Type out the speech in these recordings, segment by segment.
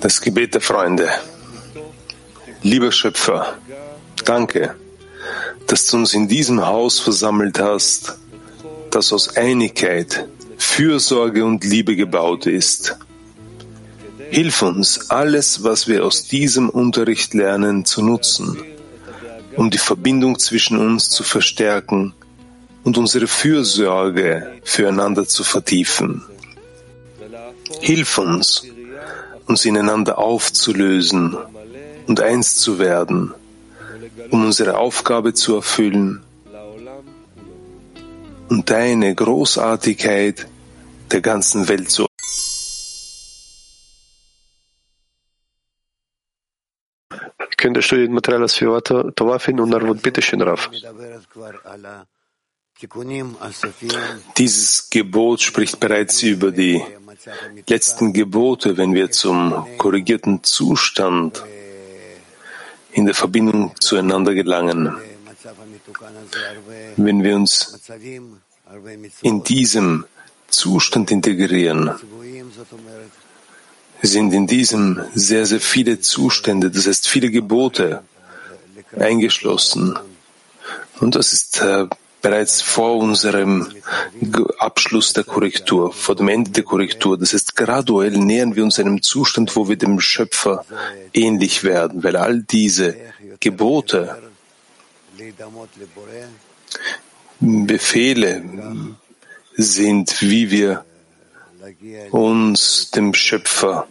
Das Gebet der Freunde. Lieber Schöpfer, danke, dass du uns in diesem Haus versammelt hast, das aus Einigkeit, Fürsorge und Liebe gebaut ist. Hilf uns, alles, was wir aus diesem Unterricht lernen, zu nutzen, um die Verbindung zwischen uns zu verstärken und unsere Fürsorge füreinander zu vertiefen. Hilf uns, uns ineinander aufzulösen und eins zu werden, um unsere Aufgabe zu erfüllen und deine Großartigkeit der ganzen Welt zu könnte Studienmaterial aus Tova finden und Arvut, bitteschön, Rav. Dieses Gebot spricht bereits über die letzten Gebote, wenn wir zum korrigierten Zustand in der Verbindung zueinander gelangen. Wenn wir uns in diesem Zustand integrieren, sind in diesem sehr, sehr viele Zustände, das heißt viele Gebote eingeschlossen. Und das ist äh, bereits vor unserem Abschluss der Korrektur, vor dem Ende der Korrektur. Das heißt, graduell nähern wir uns einem Zustand, wo wir dem Schöpfer ähnlich werden, weil all diese Gebote, Befehle sind, wie wir uns dem Schöpfer,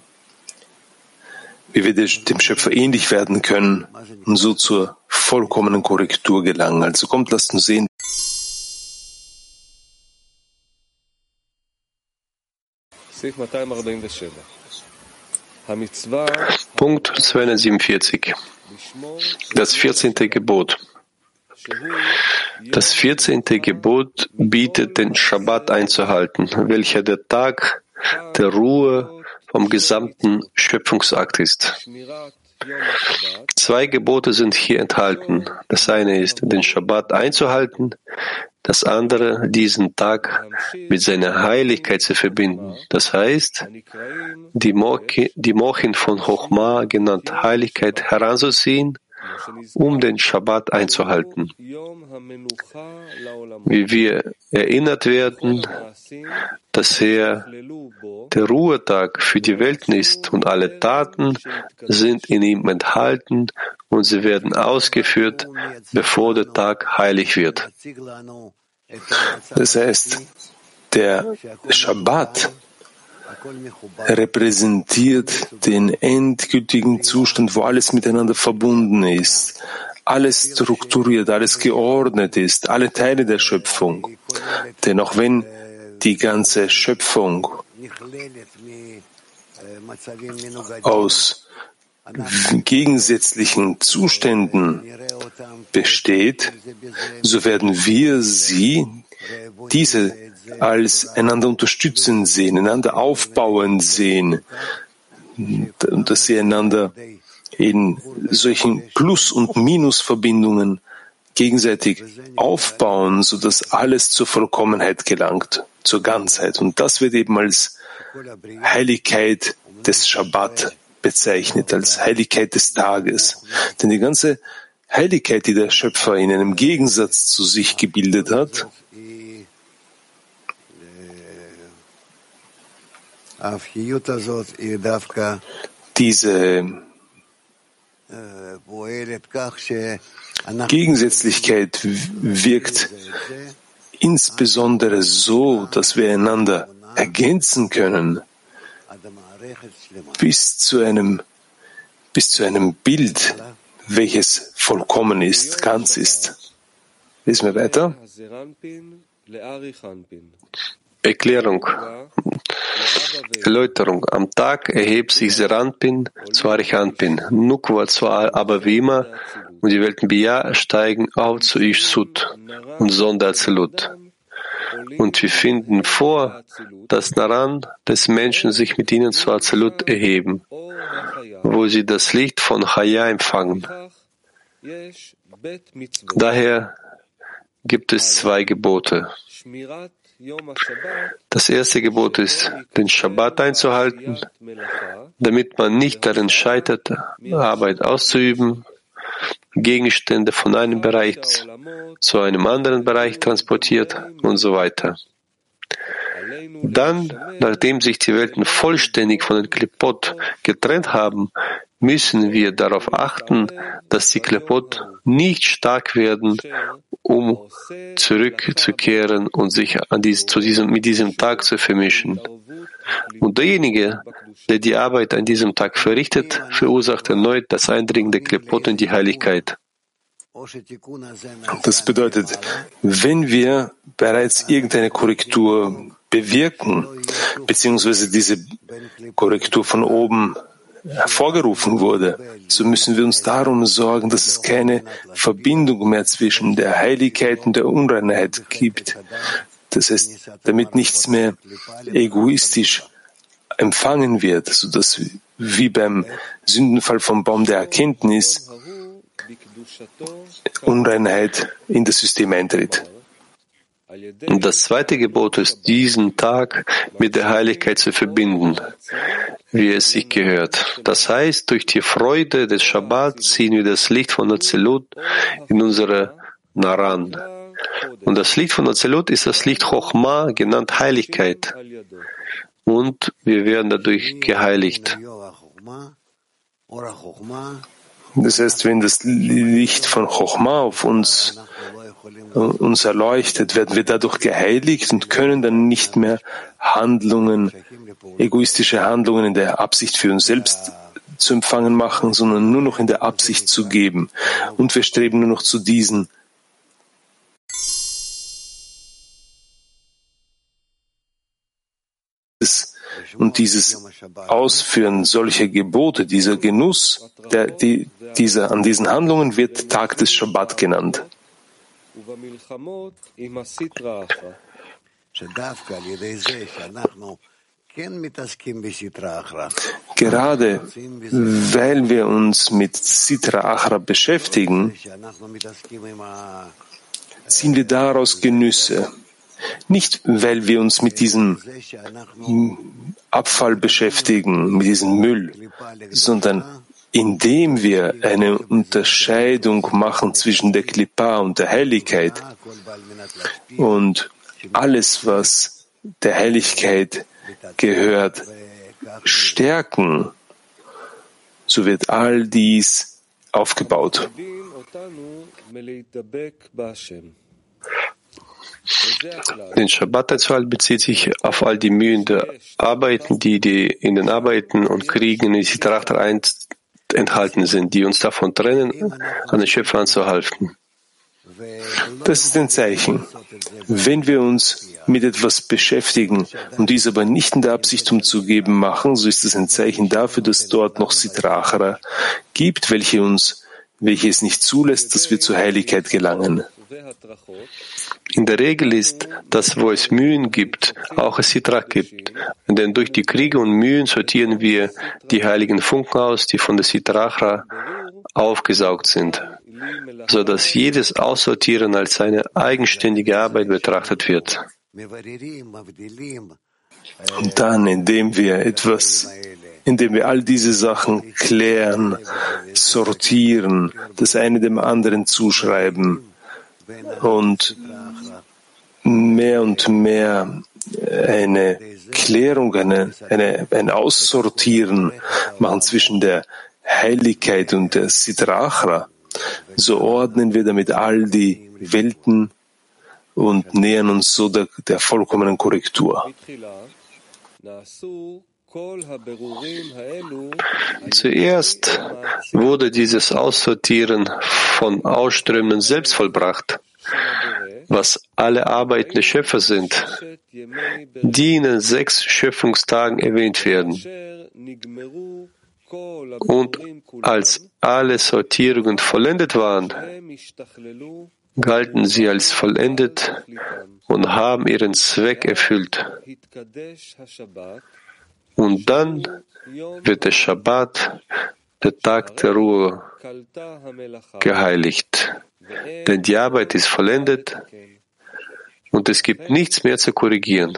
wie wir dem Schöpfer ähnlich werden können und so zur vollkommenen Korrektur gelangen. Also kommt, lasst uns sehen. Punkt 247. Das 14. Gebot. Das 14. Gebot bietet den Schabbat einzuhalten, welcher der Tag der Ruhe vom gesamten Schöpfungsakt ist. Zwei Gebote sind hier enthalten. Das eine ist, den Schabbat einzuhalten, das andere, diesen Tag mit seiner Heiligkeit zu verbinden. Das heißt, die, Mochi, die Mochin von Chochma genannt Heiligkeit heranzuziehen um den Schabbat einzuhalten. Wie wir erinnert werden, dass er der Ruhetag für die Welten ist und alle Taten sind in ihm enthalten und sie werden ausgeführt, bevor der Tag heilig wird. Das heißt, der Schabbat repräsentiert den endgültigen Zustand, wo alles miteinander verbunden ist, alles strukturiert, alles geordnet ist, alle Teile der Schöpfung. Denn auch wenn die ganze Schöpfung aus gegensätzlichen Zuständen besteht, so werden wir sie, diese als einander unterstützen sehen, einander aufbauen sehen, dass sie einander in solchen Plus- und Minusverbindungen gegenseitig aufbauen, so dass alles zur Vollkommenheit gelangt, zur Ganzheit. Und das wird eben als Heiligkeit des Schabbat bezeichnet, als Heiligkeit des Tages. Denn die ganze Heiligkeit, die der Schöpfer in einem Gegensatz zu sich gebildet hat, diese Gegensätzlichkeit wirkt insbesondere so, dass wir einander ergänzen können bis zu einem, bis zu einem Bild, welches vollkommen ist, ganz ist. Lesen wir weiter. Erklärung. Erläuterung. Am Tag erhebt sich Seranpin zu Arichanpin, Nukwa zu Abavima und die Welten Bia steigen auf zu Ishsut und Sonderzelut. Und wir finden vor, dass Naran des Menschen sich mit ihnen zu Azelut erheben, wo sie das Licht von Chaya empfangen. Daher gibt es zwei Gebote. Das erste Gebot ist, den Shabbat einzuhalten, damit man nicht darin scheitert, Arbeit auszuüben, Gegenstände von einem Bereich zu einem anderen Bereich transportiert und so weiter. Dann, nachdem sich die Welten vollständig von den Klepot getrennt haben, müssen wir darauf achten, dass die Klepot nicht stark werden, um zurückzukehren und sich dies, diesem, mit diesem Tag zu vermischen. Und derjenige, der die Arbeit an diesem Tag verrichtet, verursacht erneut das Eindringen der Klepot in die Heiligkeit. Das bedeutet, wenn wir bereits irgendeine Korrektur bewirken, beziehungsweise diese Korrektur von oben hervorgerufen wurde, so müssen wir uns darum sorgen, dass es keine Verbindung mehr zwischen der Heiligkeit und der Unreinheit gibt. Das heißt, damit nichts mehr egoistisch empfangen wird, so dass wie beim Sündenfall vom Baum der Erkenntnis Unreinheit in das System eintritt. Das zweite Gebot ist, diesen Tag mit der Heiligkeit zu verbinden, wie es sich gehört. Das heißt, durch die Freude des Shabbat ziehen wir das Licht von Azelut in unsere Naran. Und das Licht von Azelut ist das Licht Chochma, genannt Heiligkeit. Und wir werden dadurch geheiligt. Das heißt, wenn das Licht von Chochma auf uns, uns erleuchtet, werden wir dadurch geheiligt und können dann nicht mehr Handlungen, egoistische Handlungen in der Absicht für uns selbst zu empfangen machen, sondern nur noch in der Absicht zu geben. Und wir streben nur noch zu diesen dieses Ausführen solcher Gebote, dieser Genuss, der, die, dieser, an diesen Handlungen wird Tag des Shabbat genannt. Gerade weil wir uns mit Sitra Achra beschäftigen, ziehen wir daraus Genüsse. Nicht, weil wir uns mit diesem Abfall beschäftigen, mit diesem Müll, sondern indem wir eine Unterscheidung machen zwischen der Klippa und der Heiligkeit und alles, was der Heiligkeit gehört, stärken, so wird all dies aufgebaut. Den Shabbat bezieht sich auf all die Mühen der Arbeiten, die, die in den Arbeiten und Kriegen in Sitrachter enthalten sind, die uns davon trennen, an den Schöpfer anzuhalten. Das ist ein Zeichen. Wenn wir uns mit etwas beschäftigen und dies aber nicht in der Absicht umzugeben machen, so ist es ein Zeichen dafür, dass dort noch Sitrachara gibt, welche uns, welche es nicht zulässt, dass wir zur Heiligkeit gelangen. In der Regel ist, dass wo es Mühen gibt, auch es Sitrak gibt. Denn durch die Kriege und Mühen sortieren wir die heiligen Funken aus, die von der Sitrachra aufgesaugt sind, so dass jedes Aussortieren als seine eigenständige Arbeit betrachtet wird. Und dann, indem wir etwas, indem wir all diese Sachen klären, sortieren, das eine dem anderen zuschreiben, und mehr und mehr eine Klärung, eine, eine, ein Aussortieren machen zwischen der Heiligkeit und der Sidrachra, so ordnen wir damit all die Welten und nähern uns so der, der vollkommenen Korrektur. Zuerst wurde dieses Aussortieren von Ausströmen selbst vollbracht, was alle Arbeiten des Schöpfers sind, die in den sechs Schöpfungstagen erwähnt werden. Und als alle Sortierungen vollendet waren, galten sie als vollendet und haben ihren Zweck erfüllt. Und dann wird der Shabbat, der Tag der Ruhe, geheiligt. Denn die Arbeit ist vollendet und es gibt nichts mehr zu korrigieren.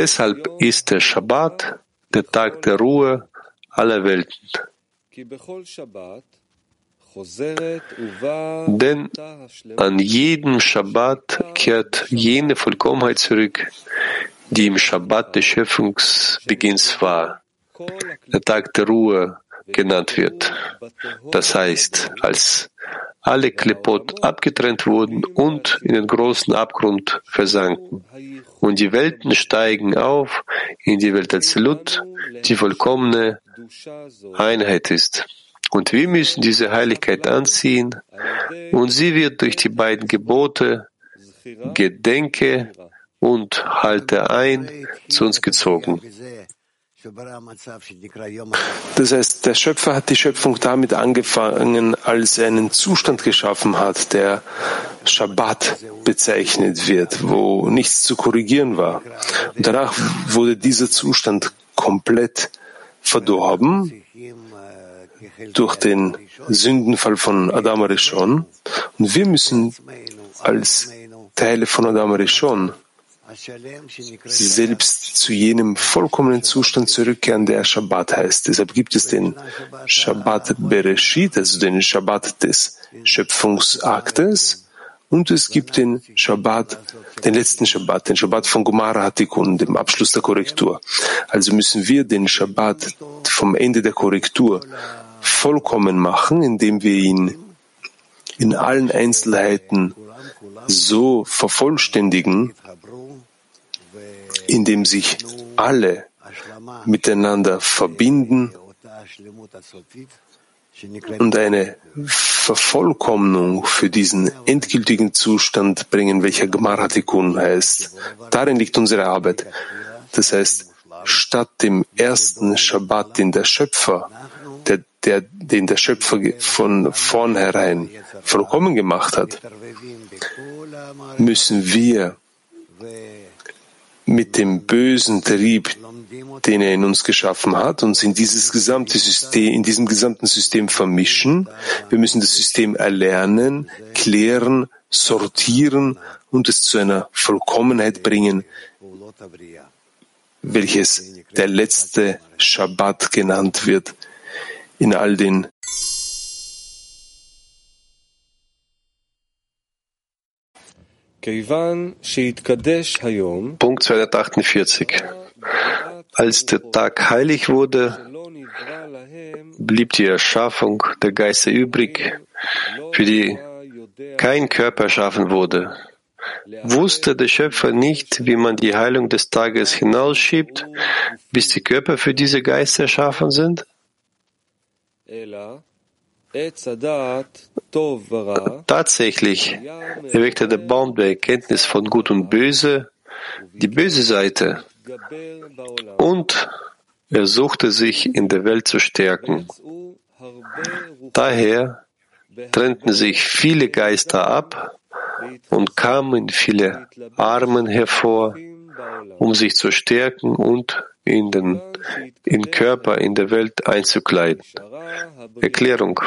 Deshalb ist der Shabbat der Tag der Ruhe aller Welten. Denn an jedem Shabbat kehrt jene Vollkommenheit zurück, die im Shabbat des Schöpfungsbeginns war, der Tag der Ruhe genannt wird. Das heißt, als alle Klepot abgetrennt wurden und in den großen Abgrund versanken. Und die Welten steigen auf in die Welt als Lut, die vollkommene Einheit ist. Und wir müssen diese Heiligkeit anziehen und sie wird durch die beiden Gebote Gedenke und Halte ein zu uns gezogen. Das heißt, der Schöpfer hat die Schöpfung damit angefangen, als er einen Zustand geschaffen hat, der Shabbat bezeichnet wird, wo nichts zu korrigieren war. Und danach wurde dieser Zustand komplett verdorben durch den Sündenfall von Adam Arishon. Und wir müssen als Teile von Adam Arishon selbst zu jenem vollkommenen Zustand zurückkehren, der Shabbat heißt. Deshalb gibt es den Shabbat Bereshit, also den Shabbat des Schöpfungsaktes, und es gibt den Shabbat, den letzten Shabbat, den Shabbat von Gomara Hatikun, dem Abschluss der Korrektur. Also müssen wir den Shabbat vom Ende der Korrektur vollkommen machen, indem wir ihn in allen Einzelheiten so vervollständigen, indem sich alle miteinander verbinden und eine Vervollkommnung für diesen endgültigen Zustand bringen, welcher Gemaratikun heißt. Darin liegt unsere Arbeit. Das heißt, statt dem ersten Shabbat, den der Schöpfer, der, der, den der Schöpfer von vornherein vollkommen gemacht hat, müssen wir mit dem bösen Trieb, den er in uns geschaffen hat, uns in dieses gesamte System, in diesem gesamten System vermischen. Wir müssen das System erlernen, klären, sortieren und es zu einer Vollkommenheit bringen, welches der letzte Shabbat genannt wird in all den Punkt 248. Als der Tag heilig wurde, blieb die Erschaffung der Geister übrig, für die kein Körper erschaffen wurde. Wusste der Schöpfer nicht, wie man die Heilung des Tages hinausschiebt, bis die Körper für diese Geister erschaffen sind? Tatsächlich erweckte der Baum der Erkenntnis von Gut und Böse die böse Seite und er suchte sich in der Welt zu stärken. Daher trennten sich viele Geister ab und kamen viele Armen hervor, um sich zu stärken und in den in Körper in der Welt einzukleiden. Erklärung.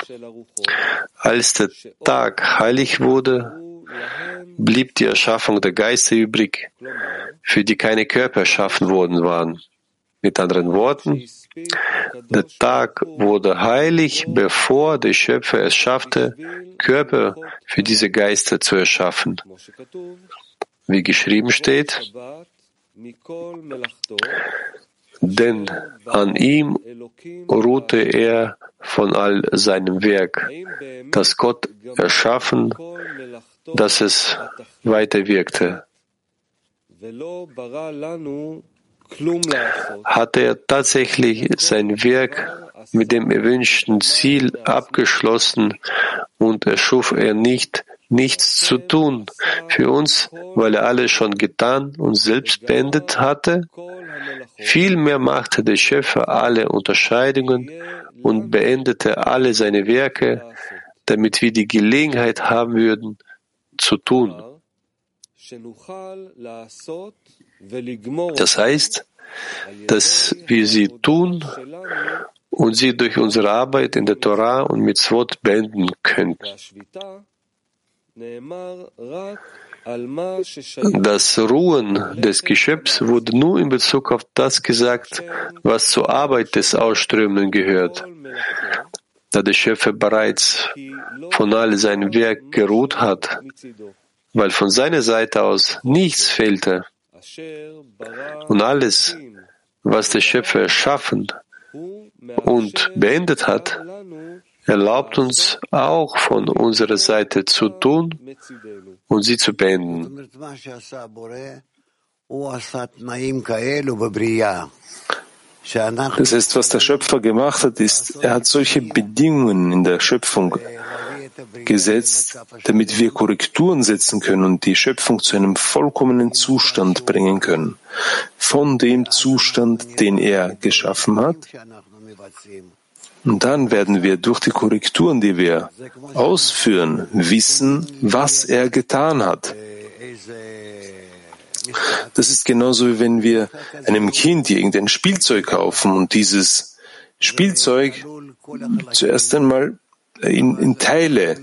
Als der Tag heilig wurde, blieb die Erschaffung der Geister übrig, für die keine Körper erschaffen worden waren. Mit anderen Worten, der Tag wurde heilig, bevor der Schöpfer es schaffte, Körper für diese Geister zu erschaffen. Wie geschrieben steht, denn an ihm ruhte er von all seinem Werk, das Gott erschaffen, dass es weiter wirkte. Hatte er tatsächlich sein Werk mit dem erwünschten Ziel abgeschlossen und erschuf er nicht nichts zu tun für uns, weil er alles schon getan und selbst beendet hatte? Vielmehr machte der Schöpfer alle Unterscheidungen und beendete alle seine Werke, damit wir die Gelegenheit haben würden, zu tun. Das heißt, dass wir sie tun und sie durch unsere Arbeit in der Torah und Mitzvot beenden könnten. Das Ruhen des Geschöpfs wurde nur in Bezug auf das gesagt, was zur Arbeit des Ausströmenden gehört. Da der Schöpfer bereits von all seinem Werk geruht hat, weil von seiner Seite aus nichts fehlte und alles, was der Schöpfer erschaffen und beendet hat, erlaubt uns auch von unserer Seite zu tun und sie zu beenden. Das heißt, was der Schöpfer gemacht hat, ist, er hat solche Bedingungen in der Schöpfung gesetzt, damit wir Korrekturen setzen können und die Schöpfung zu einem vollkommenen Zustand bringen können. Von dem Zustand, den er geschaffen hat, dann werden wir durch die Korrekturen, die wir ausführen, wissen, was er getan hat. Das ist genauso wie wenn wir einem Kind irgendein Spielzeug kaufen und dieses Spielzeug zuerst einmal in, in Teile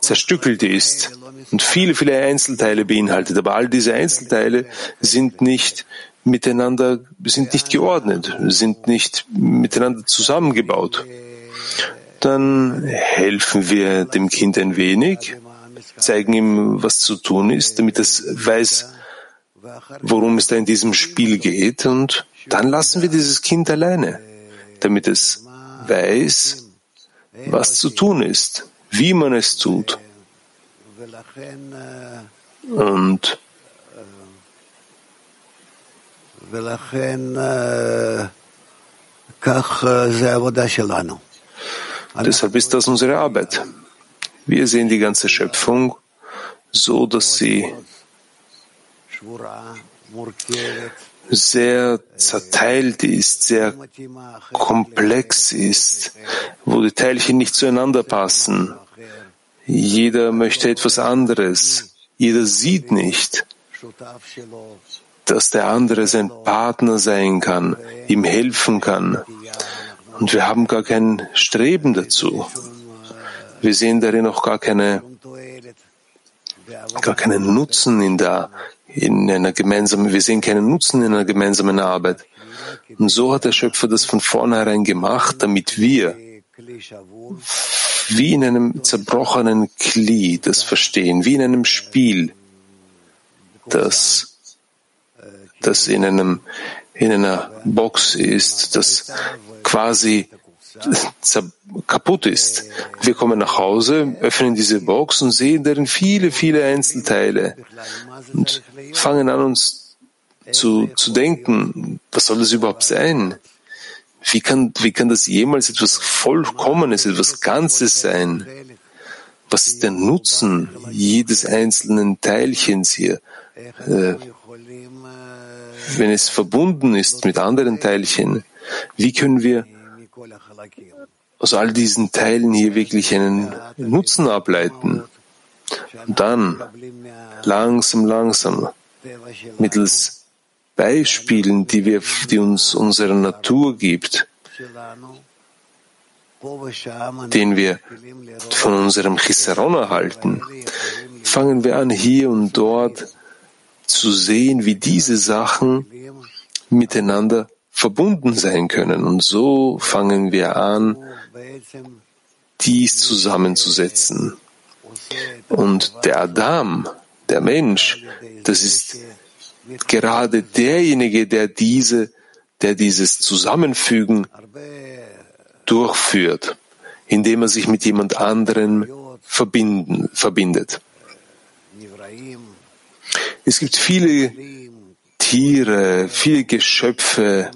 zerstückelt ist und viele, viele Einzelteile beinhaltet. Aber all diese Einzelteile sind nicht miteinander, sind nicht geordnet, sind nicht miteinander zusammengebaut. Dann helfen wir dem Kind ein wenig, zeigen ihm, was zu tun ist, damit es weiß, worum es da in diesem Spiel geht, und dann lassen wir dieses Kind alleine, damit es weiß, was zu tun ist, wie man es tut. Und Deshalb ist das unsere Arbeit. Wir sehen die ganze Schöpfung so, dass sie sehr zerteilt ist, sehr komplex ist, wo die Teilchen nicht zueinander passen. Jeder möchte etwas anderes. Jeder sieht nicht, dass der andere sein Partner sein kann, ihm helfen kann. Und wir haben gar kein Streben dazu. Wir sehen darin auch gar keine, gar keinen Nutzen in der, in einer gemeinsamen, wir sehen keinen Nutzen in einer gemeinsamen Arbeit. Und so hat der Schöpfer das von vornherein gemacht, damit wir wie in einem zerbrochenen Kli das verstehen, wie in einem Spiel, das das in einem in einer Box ist, das quasi kaputt ist. Wir kommen nach Hause, öffnen diese Box und sehen darin viele, viele Einzelteile und fangen an, uns zu, zu denken, was soll das überhaupt sein? Wie kann, wie kann das jemals etwas Vollkommenes, etwas Ganzes sein? Was ist der Nutzen jedes einzelnen Teilchens hier? Äh, wenn es verbunden ist mit anderen Teilchen, wie können wir aus all diesen Teilen hier wirklich einen Nutzen ableiten? Und dann langsam, langsam, mittels Beispielen, die wir, die uns unsere Natur gibt, den wir von unserem Chisaron erhalten, fangen wir an, hier und dort zu sehen, wie diese Sachen miteinander verbunden sein können. Und so fangen wir an, dies zusammenzusetzen. Und der Adam, der Mensch, das ist gerade derjenige, der diese, der dieses Zusammenfügen durchführt, indem er sich mit jemand anderem verbinden, verbindet. Es gibt viele Tiere, viele Geschöpfe,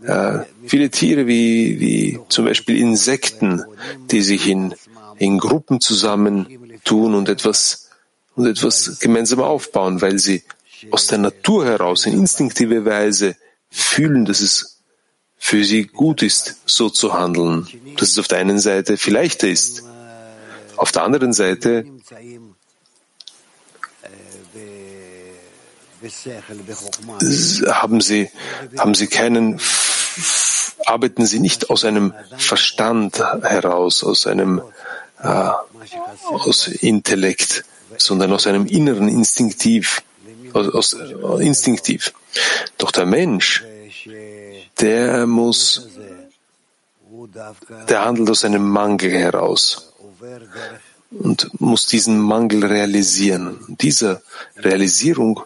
äh, viele Tiere wie, wie zum Beispiel Insekten, die sich in, in Gruppen zusammentun und etwas, und etwas gemeinsam aufbauen, weil sie aus der Natur heraus in instinktive Weise fühlen, dass es für sie gut ist, so zu handeln, dass es auf der einen Seite viel leichter ist. Auf der anderen Seite haben sie, haben sie keinen, arbeiten sie nicht aus einem Verstand heraus, aus einem, äh, aus Intellekt, sondern aus einem inneren Instinktiv, aus, aus, äh, instinktiv. Doch der Mensch, der muss, der handelt aus einem Mangel heraus und muss diesen Mangel realisieren. Diese Realisierung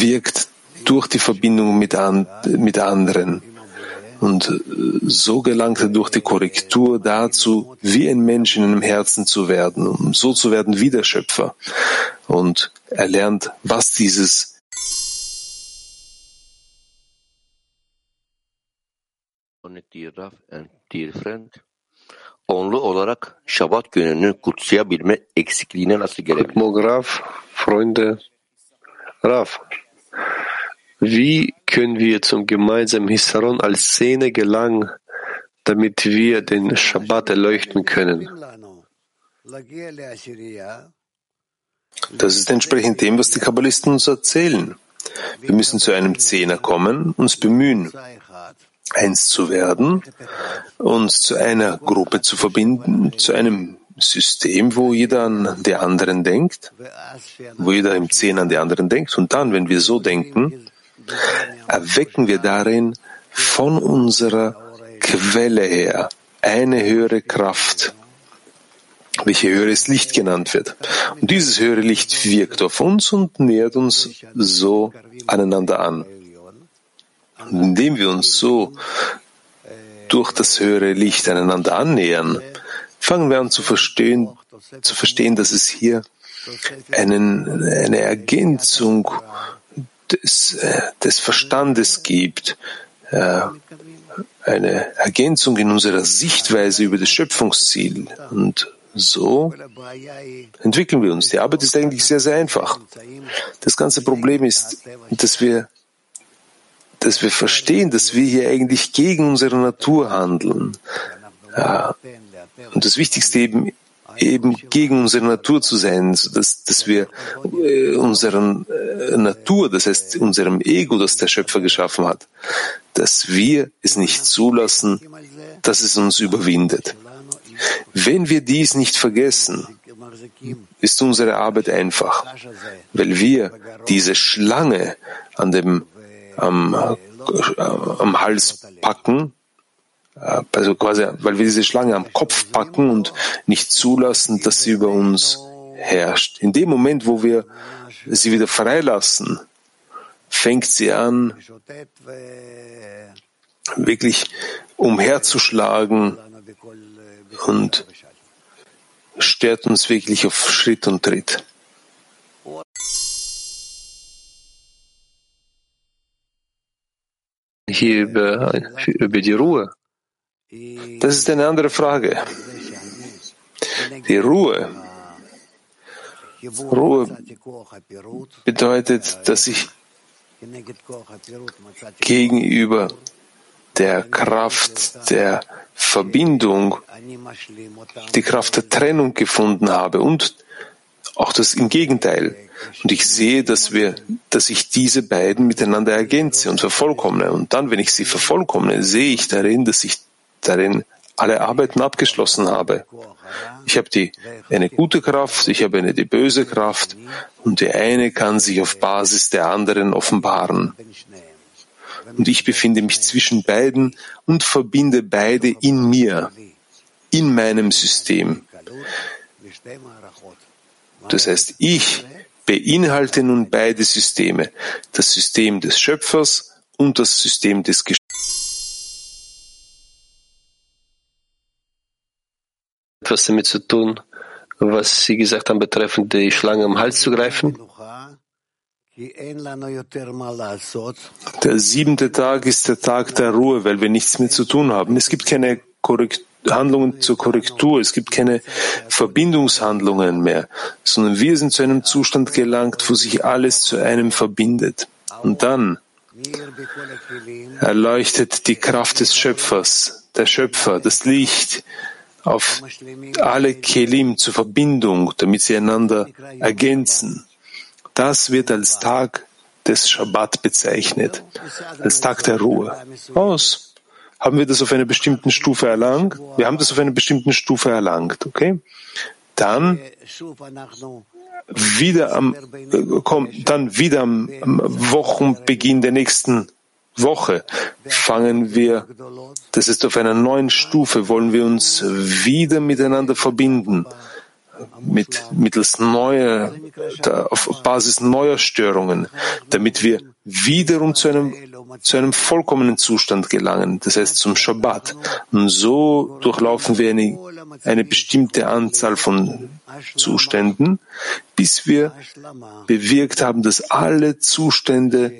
wirkt durch die Verbindung mit, an, mit anderen. Und äh, so gelangt er durch die Korrektur dazu, wie ein Mensch in einem Herzen zu werden, um so zu werden wie der Schöpfer. Und er lernt, was dieses onlu olarak Şabat gününü kutsayabilme eksikliğine nasıl gelebilir? Raf, Freunde, Raf, wie können wir zum gemeinsamen Hisaron als Szene gelangen, damit wir den Shabbat erleuchten können? Das ist entsprechend dem, was die Kabbalisten uns erzählen. Wir müssen zu einem Zehner kommen, uns bemühen, eins zu werden, uns zu einer Gruppe zu verbinden, zu einem System, wo jeder an die anderen denkt, wo jeder im Zehn an die anderen denkt. Und dann, wenn wir so denken, erwecken wir darin von unserer Quelle her eine höhere Kraft, welche höheres Licht genannt wird. Und dieses höhere Licht wirkt auf uns und nähert uns so aneinander an. Indem wir uns so durch das höhere Licht einander annähern, fangen wir an zu verstehen, zu verstehen, dass es hier einen, eine Ergänzung des, äh, des Verstandes gibt, äh, eine Ergänzung in unserer Sichtweise über das Schöpfungsziel. Und so entwickeln wir uns. Die Arbeit ist eigentlich sehr, sehr einfach. Das ganze Problem ist, dass wir dass wir verstehen, dass wir hier eigentlich gegen unsere Natur handeln. Ja. Und das Wichtigste eben, eben gegen unsere Natur zu sein, dass, dass wir äh, unseren äh, Natur, das heißt unserem Ego, das der Schöpfer geschaffen hat, dass wir es nicht zulassen, dass es uns überwindet. Wenn wir dies nicht vergessen, ist unsere Arbeit einfach, weil wir diese Schlange an dem am, am Hals packen, also quasi, weil wir diese Schlange am Kopf packen und nicht zulassen, dass sie über uns herrscht. In dem Moment, wo wir sie wieder freilassen, fängt sie an, wirklich umherzuschlagen und stört uns wirklich auf Schritt und Tritt. Hier über, über die Ruhe? Das ist eine andere Frage. Die Ruhe. Ruhe bedeutet, dass ich gegenüber der Kraft der Verbindung die Kraft der Trennung gefunden habe und auch das im Gegenteil. Und ich sehe, dass wir, dass ich diese beiden miteinander ergänze und vervollkommne. Und dann, wenn ich sie vervollkommne, sehe ich darin, dass ich darin alle Arbeiten abgeschlossen habe. Ich habe die, eine gute Kraft, ich habe eine die böse Kraft und die eine kann sich auf Basis der anderen offenbaren. Und ich befinde mich zwischen beiden und verbinde beide in mir, in meinem System. Das heißt, ich beinhalte nun beide Systeme, das System des Schöpfers und das System des Geschöpfs. Etwas damit zu tun, was Sie gesagt haben, betreffend die Schlange am Hals zu greifen? Der siebente Tag ist der Tag der Ruhe, weil wir nichts mehr zu tun haben. Es gibt keine Korrektur Handlungen zur Korrektur. Es gibt keine Verbindungshandlungen mehr, sondern wir sind zu einem Zustand gelangt, wo sich alles zu einem verbindet. Und dann erleuchtet die Kraft des Schöpfers, der Schöpfer, das Licht auf alle Kelim zur Verbindung, damit sie einander ergänzen. Das wird als Tag des Shabbat bezeichnet, als Tag der Ruhe. Aus haben wir das auf einer bestimmten Stufe erlangt. Wir haben das auf einer bestimmten Stufe erlangt, okay? Dann wieder am, äh, kommt dann wieder am Wochenbeginn der nächsten Woche fangen wir, das ist auf einer neuen Stufe, wollen wir uns wieder miteinander verbinden mit, mittels neuer, auf Basis neuer Störungen, damit wir wiederum zu einem, zu einem vollkommenen Zustand gelangen, das heißt zum Shabbat. Und so durchlaufen wir eine, eine bestimmte Anzahl von Zuständen, bis wir bewirkt haben, dass alle Zustände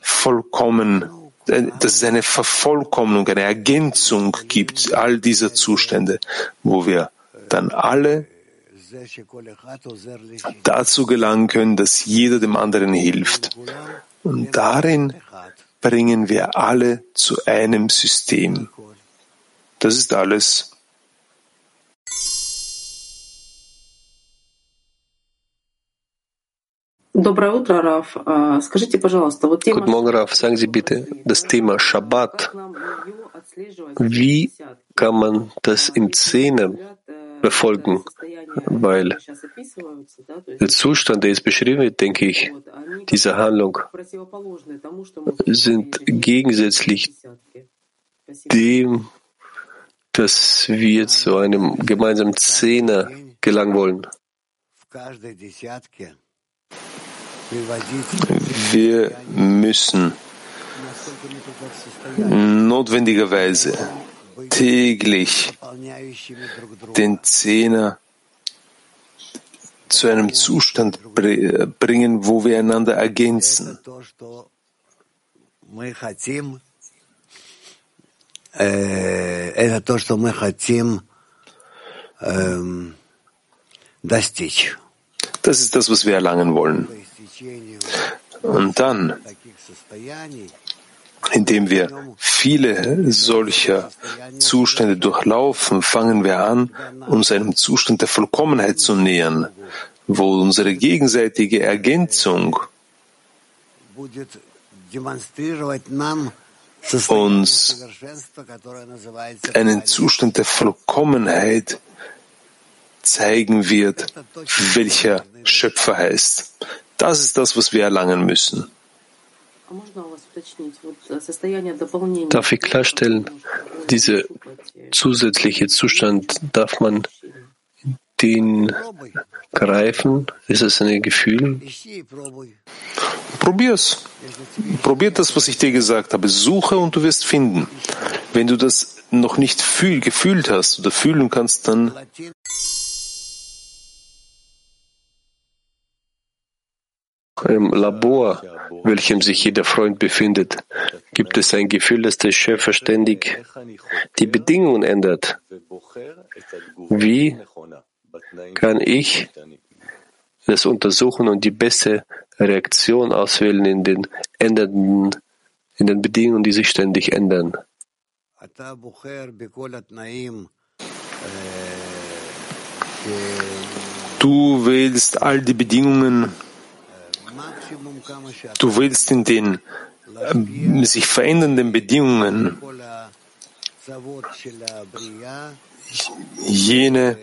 vollkommen, dass es eine Vervollkommnung, eine Ergänzung gibt, all dieser Zustände, wo wir dann alle dazu gelangen können, dass jeder dem anderen hilft. Und darin bringen wir alle zu einem System. Das ist alles. Guten Morgen, Raf. Sagen Sie bitte, das Thema Shabbat, wie kann man das im Zehner befolgen? Weil der Zustand, der jetzt beschrieben wird, denke ich, diese Handlung sind gegensätzlich dem, dass wir zu einem gemeinsamen Zehner gelangen wollen. Wir müssen notwendigerweise täglich den Zehner zu einem Zustand bringen, wo wir einander ergänzen. Das ist das, was wir erlangen wollen. Und dann, indem wir viele solcher Zustände durchlaufen, fangen wir an, uns einem Zustand der Vollkommenheit zu nähern, wo unsere gegenseitige Ergänzung uns einen Zustand der Vollkommenheit zeigen wird, welcher Schöpfer heißt. Das ist das, was wir erlangen müssen. Darf ich klarstellen, dieser zusätzliche Zustand, darf man den greifen? Ist es ein Gefühl? Probier's. Probier das, was ich dir gesagt habe. Suche und du wirst finden. Wenn du das noch nicht fühl, gefühlt hast oder fühlen kannst, dann im Labor, welchem sich jeder Freund befindet, gibt es ein Gefühl, dass der Schöpfer ständig die Bedingungen ändert. Wie kann ich das untersuchen und die beste Reaktion auswählen in den ändernden, in den Bedingungen, die sich ständig ändern? Du wählst all die Bedingungen, Du willst in den äh, sich verändernden Bedingungen jene,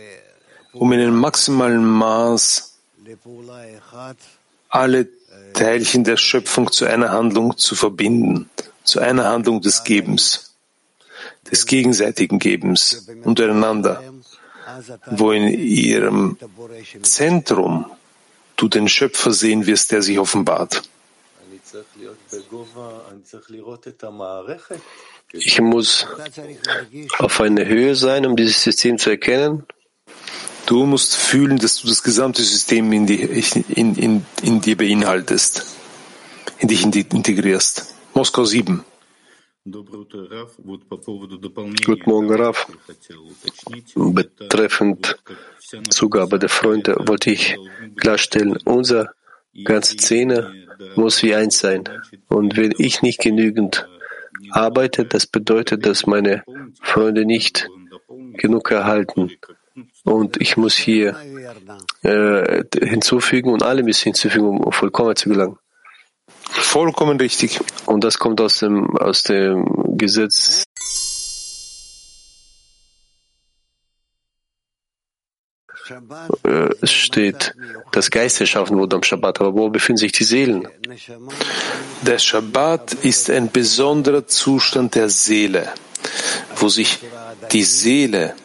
um in einem maximalen Maß alle Teilchen der Schöpfung zu einer Handlung zu verbinden, zu einer Handlung des Gebens, des gegenseitigen Gebens untereinander, wo in ihrem Zentrum du den Schöpfer sehen wirst, der sich offenbart. Ich muss auf einer Höhe sein, um dieses System zu erkennen. Du musst fühlen, dass du das gesamte System in, die, in, in, in dir beinhaltest, in dich integrierst. Moskau 7. Guten Morgen, Raf. Betreffend Zugabe der Freunde wollte ich klarstellen, unser ganze Szene muss wie eins sein. Und wenn ich nicht genügend arbeite, das bedeutet, dass meine Freunde nicht genug erhalten. Und ich muss hier äh, hinzufügen und alle müssen hinzufügen, um vollkommen zu gelangen. Vollkommen richtig. Und das kommt aus dem, aus dem Gesetz äh, es steht, das Geist erschaffen wurde am Schabbat, aber wo befinden sich die Seelen? Der Schabbat ist ein besonderer Zustand der Seele, wo sich die Seele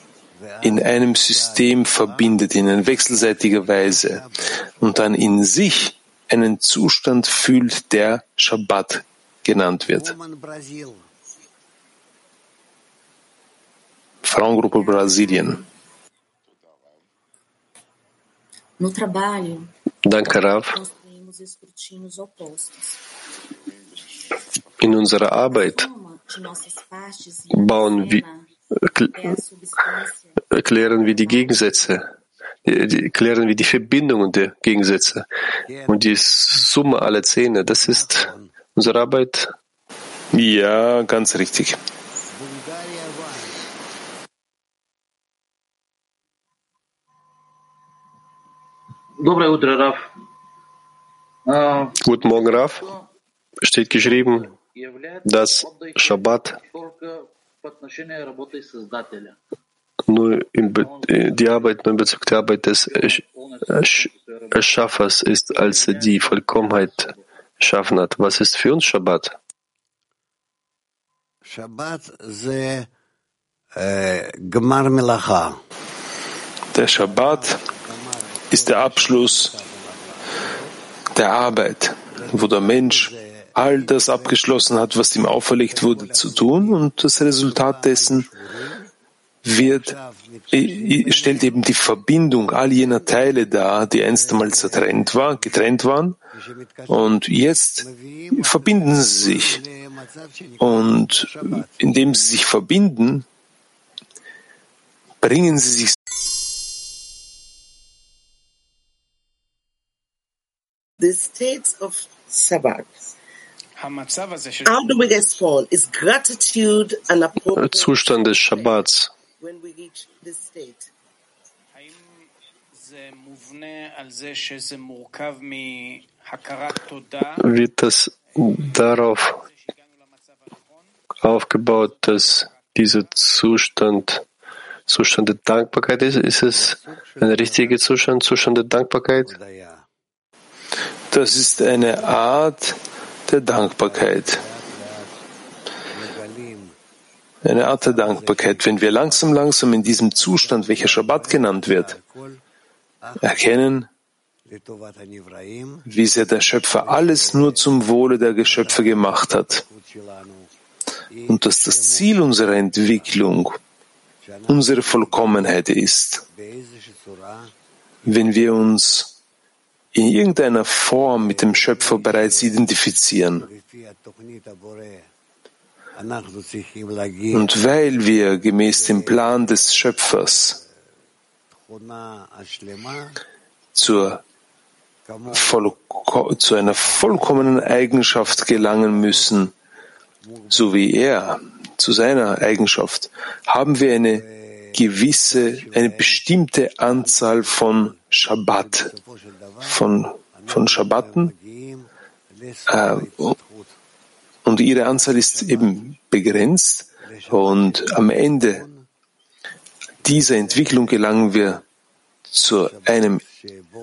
in einem System verbindet, in einer wechselseitiger Weise und dann in sich einen Zustand fühlt, der Shabbat genannt wird. Frauengruppe Brasilien. Danke, Rav. In unserer Arbeit bauen wir, klären wir die Gegensätze, klären wir die Verbindungen der Gegensätze und die Summe aller Zähne. Das ist unsere Arbeit. Ja, ganz richtig. Guten Morgen, Raf. Steht geschrieben, dass Shabbat nur in die Arbeit nur in Bezug der Arbeit des Erschaffers ist, als er die Vollkommenheit geschaffen hat. Was ist für uns Shabbat? Der Shabbat ist der Abschluss der Arbeit, wo der Mensch all das abgeschlossen hat, was ihm auferlegt wurde zu tun und das Resultat dessen wird, stellt eben die Verbindung all jener Teile dar, die einst einmal zertrennt war, getrennt waren und jetzt verbinden sie sich und indem sie sich verbinden, bringen sie sich the state of Sabbath. Zustand des Shabbats. When we reach this state? Wird das darauf aufgebaut, dass dieser Zustand Zustand der Dankbarkeit ist? Ist es ein richtiger Zustand, Zustand der Dankbarkeit? Das ist eine Art der Dankbarkeit. Eine Art der Dankbarkeit. Wenn wir langsam, langsam in diesem Zustand, welcher Shabbat genannt wird, erkennen, wie sehr der Schöpfer alles nur zum Wohle der Geschöpfe gemacht hat und dass das Ziel unserer Entwicklung unsere Vollkommenheit ist. Wenn wir uns in irgendeiner Form mit dem Schöpfer bereits identifizieren. Und weil wir gemäß dem Plan des Schöpfers zur zu einer vollkommenen Eigenschaft gelangen müssen, so wie er zu seiner Eigenschaft, haben wir eine gewisse, eine bestimmte Anzahl von Shabbat, von, von Shabbaten, äh, und ihre Anzahl ist eben begrenzt und am Ende dieser Entwicklung gelangen wir zu einem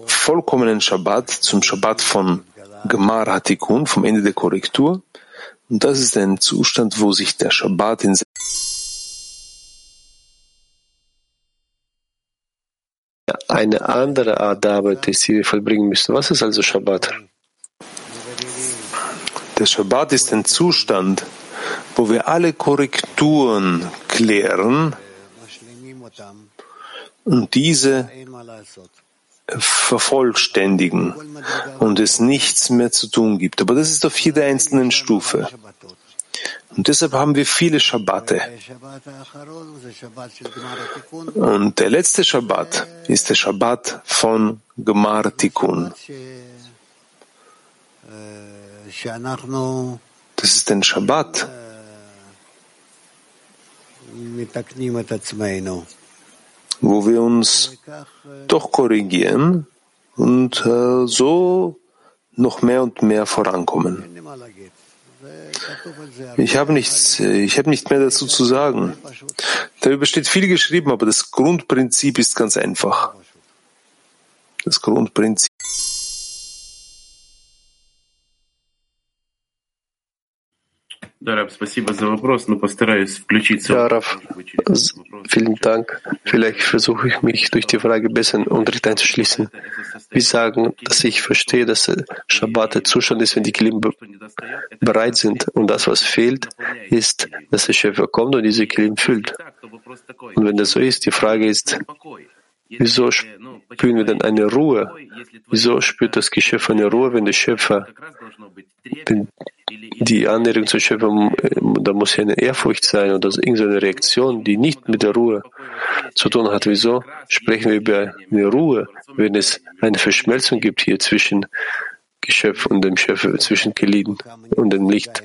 vollkommenen Shabbat, zum Shabbat von Gemar Hatikun, vom Ende der Korrektur. Und das ist ein Zustand, wo sich der Shabbat in Eine andere Art der Arbeit ist, die wir vollbringen müssen. Was ist also Shabbat? Der Shabbat ist ein Zustand, wo wir alle Korrekturen klären und diese vervollständigen und es nichts mehr zu tun gibt. Aber das ist auf jeder einzelnen Stufe. Und deshalb haben wir viele Schabbate. Und der letzte Shabbat ist der Shabbat von Gemar Tikkun. Das ist ein Shabbat, wo wir uns doch korrigieren und äh, so noch mehr und mehr vorankommen. Ich habe nichts, ich habe nicht mehr dazu zu sagen. Darüber steht viel geschrieben, aber das Grundprinzip ist ganz einfach. das Grundprinzip. Vielen Dank. Vielleicht versuche ich mich durch die Frage besser in Unterricht einzuschließen. Wir sagen, dass ich verstehe, dass Shabbat der Zustand ist, wenn die Kilim bereit sind. Und das, was fehlt, ist, dass der Schöpfer kommt und diese Kilim füllt. Und wenn das so ist, die Frage ist, Wieso spüren wir dann eine Ruhe? Wieso spürt das Geschöpf eine Ruhe, wenn der Schöpfer, wenn die Annäherung zum Schöpfer, da muss ja eine Ehrfurcht sein oder irgendeine Reaktion, die nicht mit der Ruhe zu tun hat. Wieso sprechen wir über eine Ruhe, wenn es eine Verschmelzung gibt hier zwischen Geschöpf und dem Schöpfer, zwischen Geliden und dem Licht?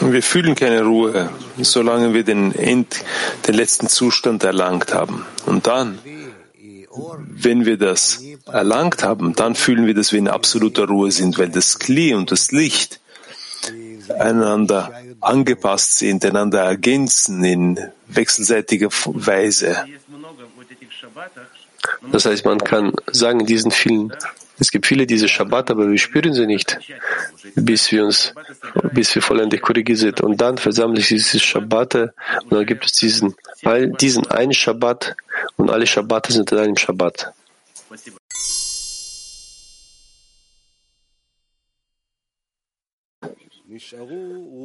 Wir fühlen keine Ruhe, solange wir den, End, den letzten Zustand erlangt haben. Und dann, wenn wir das erlangt haben, dann fühlen wir, dass wir in absoluter Ruhe sind, weil das Kli und das Licht einander angepasst sind, einander ergänzen in wechselseitiger Weise. Das heißt, man kann sagen, in diesen vielen es gibt viele diese Shabbat, aber wir spüren sie nicht, bis wir uns, bis wir vollendet korrigiert sind. Und dann versammelt sich diese Shabbat und dann gibt es diesen, diesen einen Shabbat und alle Shabbatte sind in einem Shabbat.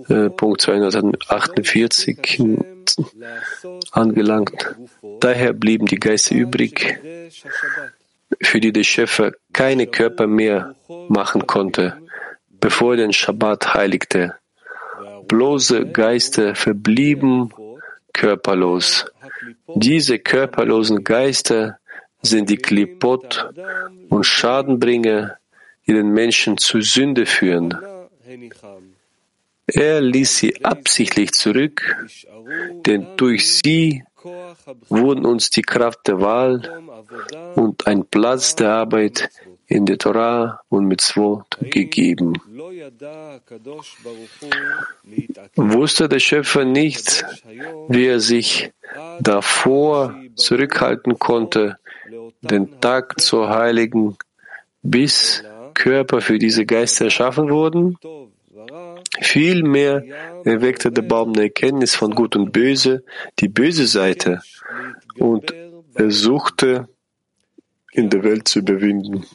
Äh, Punkt 248 angelangt. Daher blieben die Geister übrig, für die der Schöpfer keine Körper mehr machen konnte, bevor er den Schabbat heiligte. Bloße Geister verblieben körperlos. Diese körperlosen Geister sind die Klipot und Schadenbringer, die den Menschen zu Sünde führen. Er ließ sie absichtlich zurück, denn durch sie wurden uns die Kraft der Wahl und ein Platz der Arbeit in der Torah und Mitzvot gegeben. Wusste der Schöpfer nicht, wie er sich davor zurückhalten konnte, den Tag zu heiligen, bis Körper für diese Geister erschaffen wurden? Vielmehr erweckte der Baum der Erkenntnis von Gut und Böse die böse Seite und er suchte, in der Welt zu überwinden.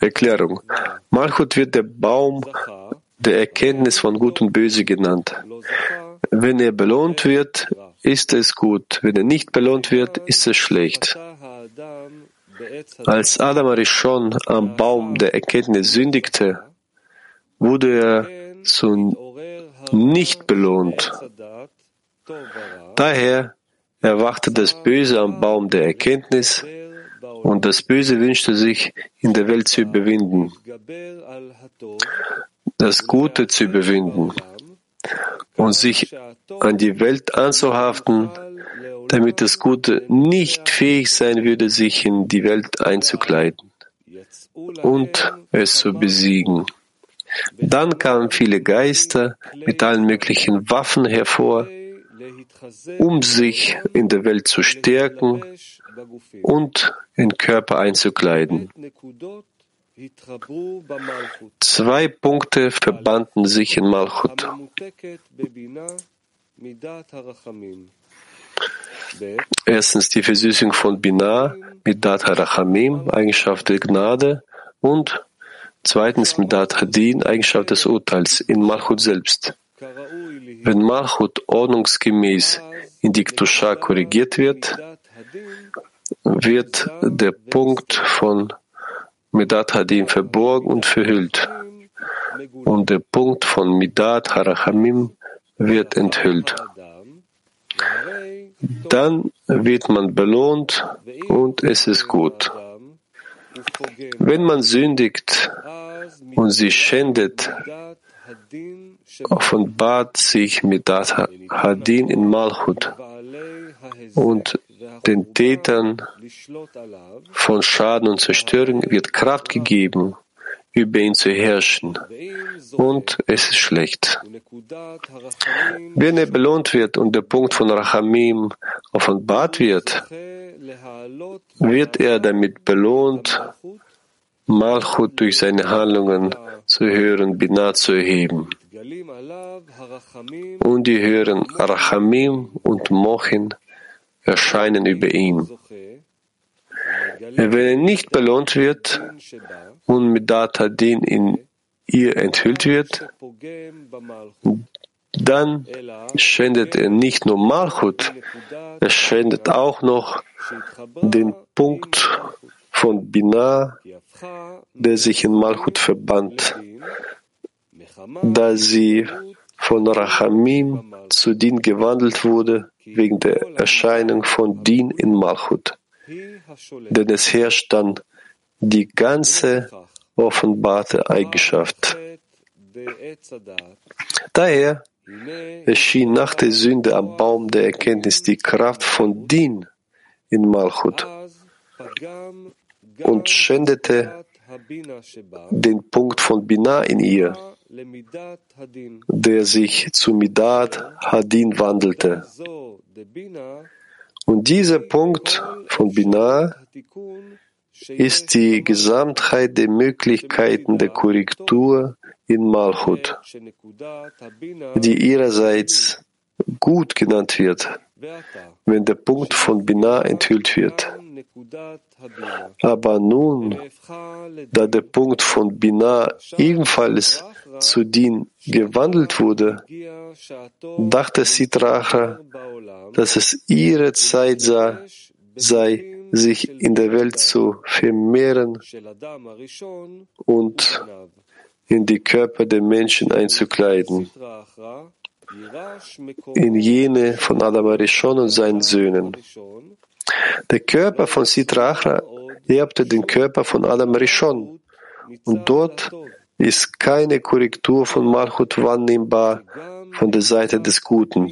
Erklärung. Malchut wird der Baum der Erkenntnis von Gut und Böse genannt. Wenn er belohnt wird, ist es gut. Wenn er nicht belohnt wird, ist es schlecht. Als Adam Arishon am Baum der Erkenntnis sündigte, wurde er zu nicht belohnt. Daher erwachte das Böse am Baum der Erkenntnis und das Böse wünschte sich, in der Welt zu überwinden, das Gute zu überwinden und sich an die Welt anzuhaften, damit das Gute nicht fähig sein würde, sich in die Welt einzukleiden und es zu besiegen. Dann kamen viele Geister mit allen möglichen Waffen hervor, um sich in der Welt zu stärken und in Körper einzukleiden. Zwei Punkte verbanden sich in Malchut. Erstens die Versüßung von Binah mit Dat Harachamim, Eigenschaft der Gnade, und Zweitens Midat Hadin, Eigenschaft des Urteils in Malchut selbst. Wenn Malchut ordnungsgemäß in die Ktusha korrigiert wird, wird der Punkt von Midat Hadin verborgen und verhüllt und der Punkt von Midat Harachamim wird enthüllt. Dann wird man belohnt und es ist gut. Wenn man sündigt und sie schändet, offenbart sich mit Dat Hadin in Malchut und den Tätern von Schaden und Zerstörung wird Kraft gegeben, über ihn zu herrschen. Und es ist schlecht. Wenn er belohnt wird und der Punkt von Rachamim offenbart wird, wird er damit belohnt, Malchut durch seine Handlungen zu hören, Binah zu erheben. Und die hören Rachamim und Mochin erscheinen über ihm. Wenn er nicht belohnt wird und mit Data Din in ihr enthüllt wird, dann schändet er nicht nur Malchut, er schändet auch noch den Punkt von Binah, der sich in Malchut verband, da sie von Rachamim zu Din gewandelt wurde, wegen der Erscheinung von Din in Malchut. Denn es herrscht dann die ganze offenbarte Eigenschaft. Daher erschien nach der Sünde am Baum der Erkenntnis die Kraft von Din in Malchut und schändete den Punkt von Binah in ihr, der sich zu Midat Hadin wandelte. Und dieser Punkt von Binah ist die Gesamtheit der Möglichkeiten der Korrektur in Malchut, die ihrerseits gut genannt wird, wenn der Punkt von Binah enthüllt wird. Aber nun, da der Punkt von Binah ebenfalls zu Din gewandelt wurde, dachte Sitracha, dass es ihre Zeit sei, sich in der Welt zu vermehren und in die Körper der Menschen einzukleiden, in jene von Adam Arishon und seinen Söhnen. Der Körper von Sitrachra erbte den Körper von Adam Rishon und dort ist keine Korrektur von Malchut wahrnehmbar von der Seite des Guten.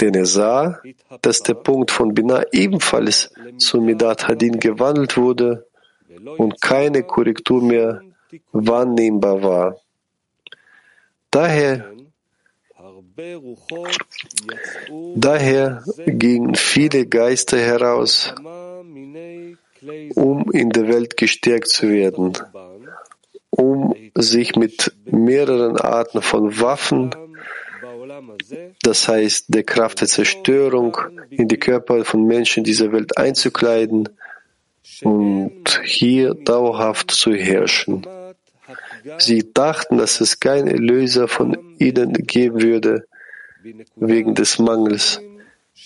Denn er sah, dass der Punkt von Binah ebenfalls zu Midat Hadin gewandelt wurde und keine Korrektur mehr wahrnehmbar war. Daher Daher gingen viele Geister heraus, um in der Welt gestärkt zu werden, um sich mit mehreren Arten von Waffen, das heißt der Kraft der Zerstörung, in die Körper von Menschen dieser Welt einzukleiden und hier dauerhaft zu herrschen. Sie dachten, dass es keinen Erlöser von ihnen geben würde, wegen des Mangels,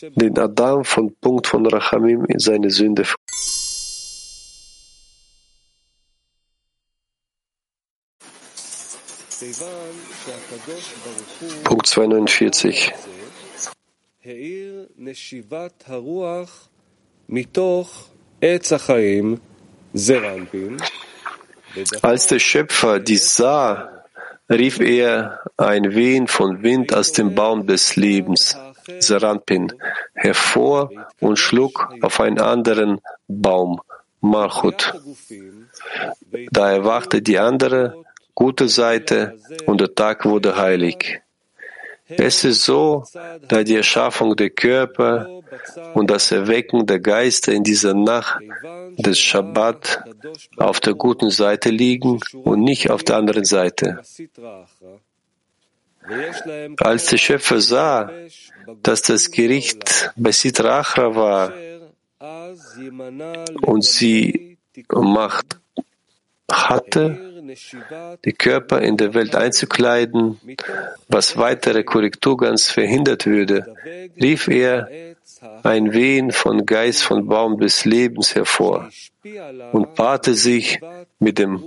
den Adam von Punkt von Rachamim in seine Sünde Punkt 249. Als der Schöpfer dies sah, rief er ein Wehen von Wind aus dem Baum des Lebens, Seranpin, hervor und schlug auf einen anderen Baum, Malchut. Da erwachte die andere, gute Seite und der Tag wurde heilig. Es ist so, da die Erschaffung der Körper und das Erwecken der Geister in dieser Nacht des Shabbat auf der guten Seite liegen und nicht auf der anderen Seite. Als der Schöpfer sah, dass das Gericht bei Sitra Achra war und sie Macht hatte, die Körper in der Welt einzukleiden, was weitere Korrektur ganz verhindert würde, rief er ein Wehen von Geist von Baum des Lebens hervor und paarte sich mit dem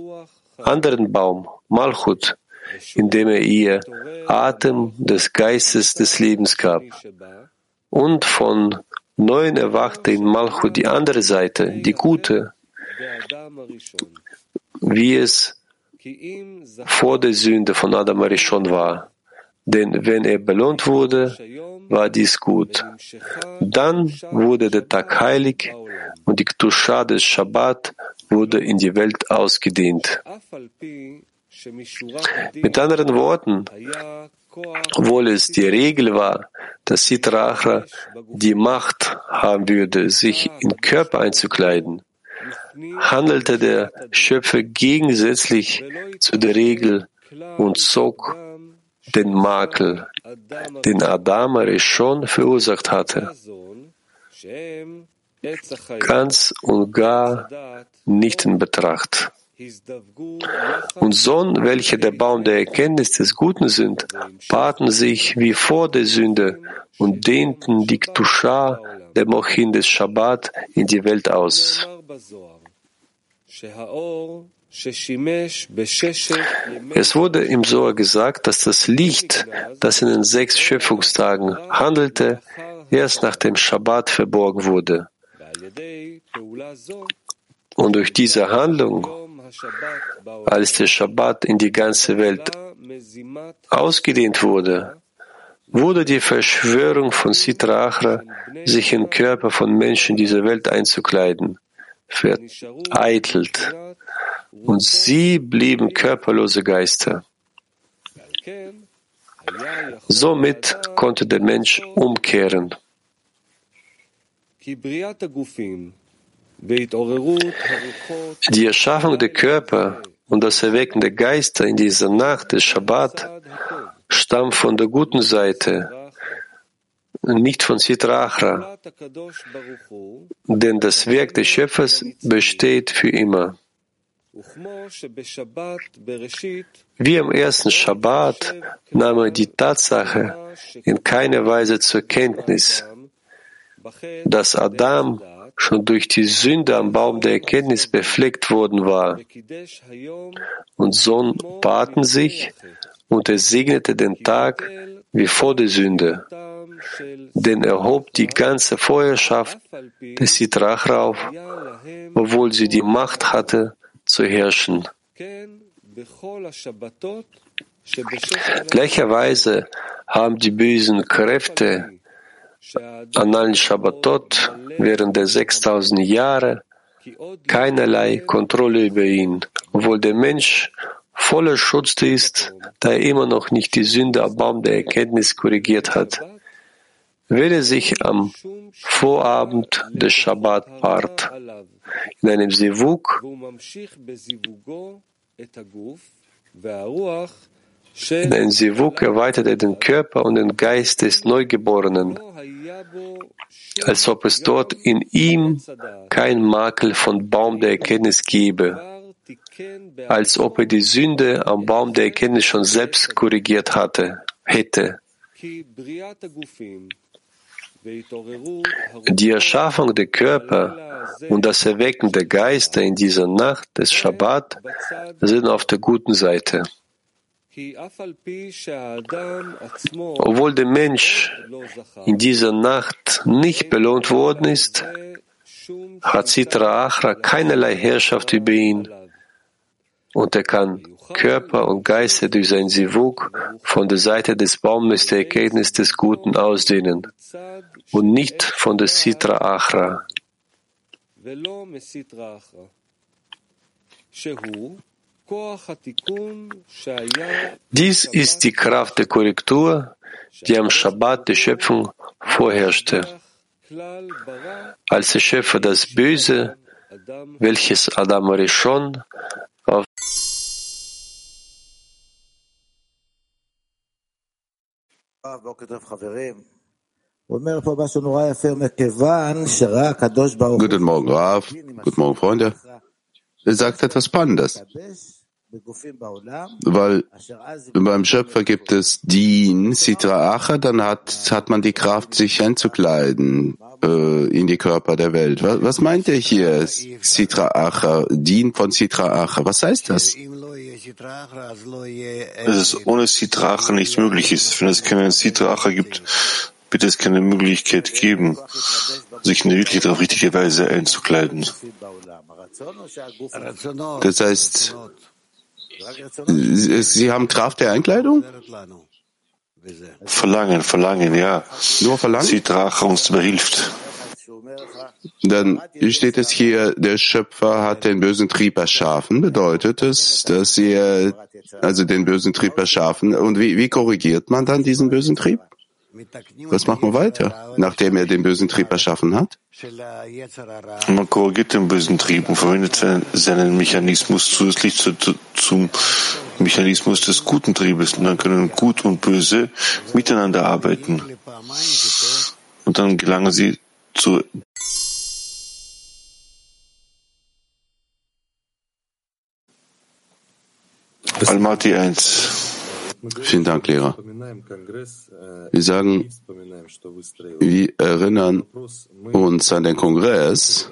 anderen Baum, Malchut, indem er ihr Atem des Geistes des Lebens gab. Und von neuem erwachte in Malchut die andere Seite, die gute, wie es vor der Sünde von Adam Arishon war. Denn wenn er belohnt wurde, war dies gut. Dann wurde der Tag heilig und die Ktusha des Shabbat wurde in die Welt ausgedehnt. Mit anderen Worten, obwohl es die Regel war, dass Sitrachra die Macht haben würde, sich in Körper einzukleiden, handelte der Schöpfer gegensätzlich zu der Regel und zog den Makel, den Adam schon verursacht hatte, ganz und gar nicht in Betracht. Und Sohn, welche der Baum der Erkenntnis des Guten sind, paarten sich wie vor der Sünde und dehnten die Ktusha der Mochin des Shabbat in die Welt aus. Es wurde im Sohr gesagt, dass das Licht, das in den sechs Schöpfungstagen handelte, erst nach dem Shabbat verborgen wurde. Und durch diese Handlung, als der Shabbat in die ganze Welt ausgedehnt wurde, wurde die Verschwörung von Sitra Achra, sich in Körper von Menschen dieser Welt einzukleiden, vereitelt. Und sie blieben körperlose Geister. Somit konnte der Mensch umkehren. Die Erschaffung der Körper und das Erwecken der Geister in dieser Nacht des Shabbat stammt von der guten Seite, nicht von Sitra Achra, denn das Werk des Schöpfers besteht für immer. Wie am ersten Shabbat nahm er die Tatsache in keiner Weise zur Kenntnis, dass Adam schon durch die Sünde am Baum der Erkenntnis befleckt worden war. Und Sohn baten sich und er segnete den Tag wie vor der Sünde. Denn er hob die ganze Vorherrschaft des Sitrach auf, obwohl sie die Macht hatte, zu herrschen. Gleicherweise haben die bösen Kräfte an allen Shabbatot während der 6000 Jahre keinerlei Kontrolle über ihn, obwohl der Mensch voller Schutz ist, da er immer noch nicht die Sünde am Baum der Erkenntnis korrigiert hat. Wenn er sich am Vorabend des Shabbat paart, in einem Sivuk, in einem Sivuk erweitert er den Körper und den Geist des Neugeborenen, als ob es dort in ihm kein Makel von Baum der Erkenntnis gebe, als ob er die Sünde am Baum der Erkenntnis schon selbst korrigiert hatte, hätte. Die Erschaffung der Körper und das Erwecken der Geister in dieser Nacht des Shabbat sind auf der guten Seite. Obwohl der Mensch in dieser Nacht nicht belohnt worden ist, hat Sitra Achra keinerlei Herrschaft über ihn. und er kann Körper und Geister durch sein Sivuk von der Seite des Baumes der Erkenntnis des Guten ausdehnen und nicht von der Sitra Achra. Dies ist die Kraft der Korrektur, die am Shabbat der Schöpfung vorherrschte. Als der Schöpfer das Böse, welches Adam Rishon auf Guten Morgen, Rav. Guten Morgen, Freunde. Er sagt etwas Spannendes. Weil beim Schöpfer gibt es Din, Sitra Acha, dann hat, hat man die Kraft, sich einzukleiden äh, in die Körper der Welt. Was, was meint er hier, Sitra Acha, Din von Sitra Acha? Was heißt das? Dass es ohne Sitra Acha nicht möglich ist. Wenn es keinen Sitra Acha gibt, wird es keine Möglichkeit geben, sich in der Wirklichkeit auf richtige Weise einzukleiden. Das heißt, Sie haben Kraft der Einkleidung? Verlangen, Verlangen, ja. Nur Verlangen? Sie Drache uns behilft. dann steht es hier, der Schöpfer hat den bösen Trieb erschaffen. Bedeutet es, dass er also den bösen Trieb erschaffen. Und wie, wie korrigiert man dann diesen bösen Trieb? Was macht man weiter, nachdem er den bösen Trieb erschaffen hat? Man korrigiert den bösen Trieb und verwendet seinen Mechanismus zusätzlich zu, zu, zum Mechanismus des guten Triebes. Und dann können Gut und Böse miteinander arbeiten. Und dann gelangen sie zu Almaty 1. Vielen Dank, Lehrer. Wir sagen, wir erinnern uns an den Kongress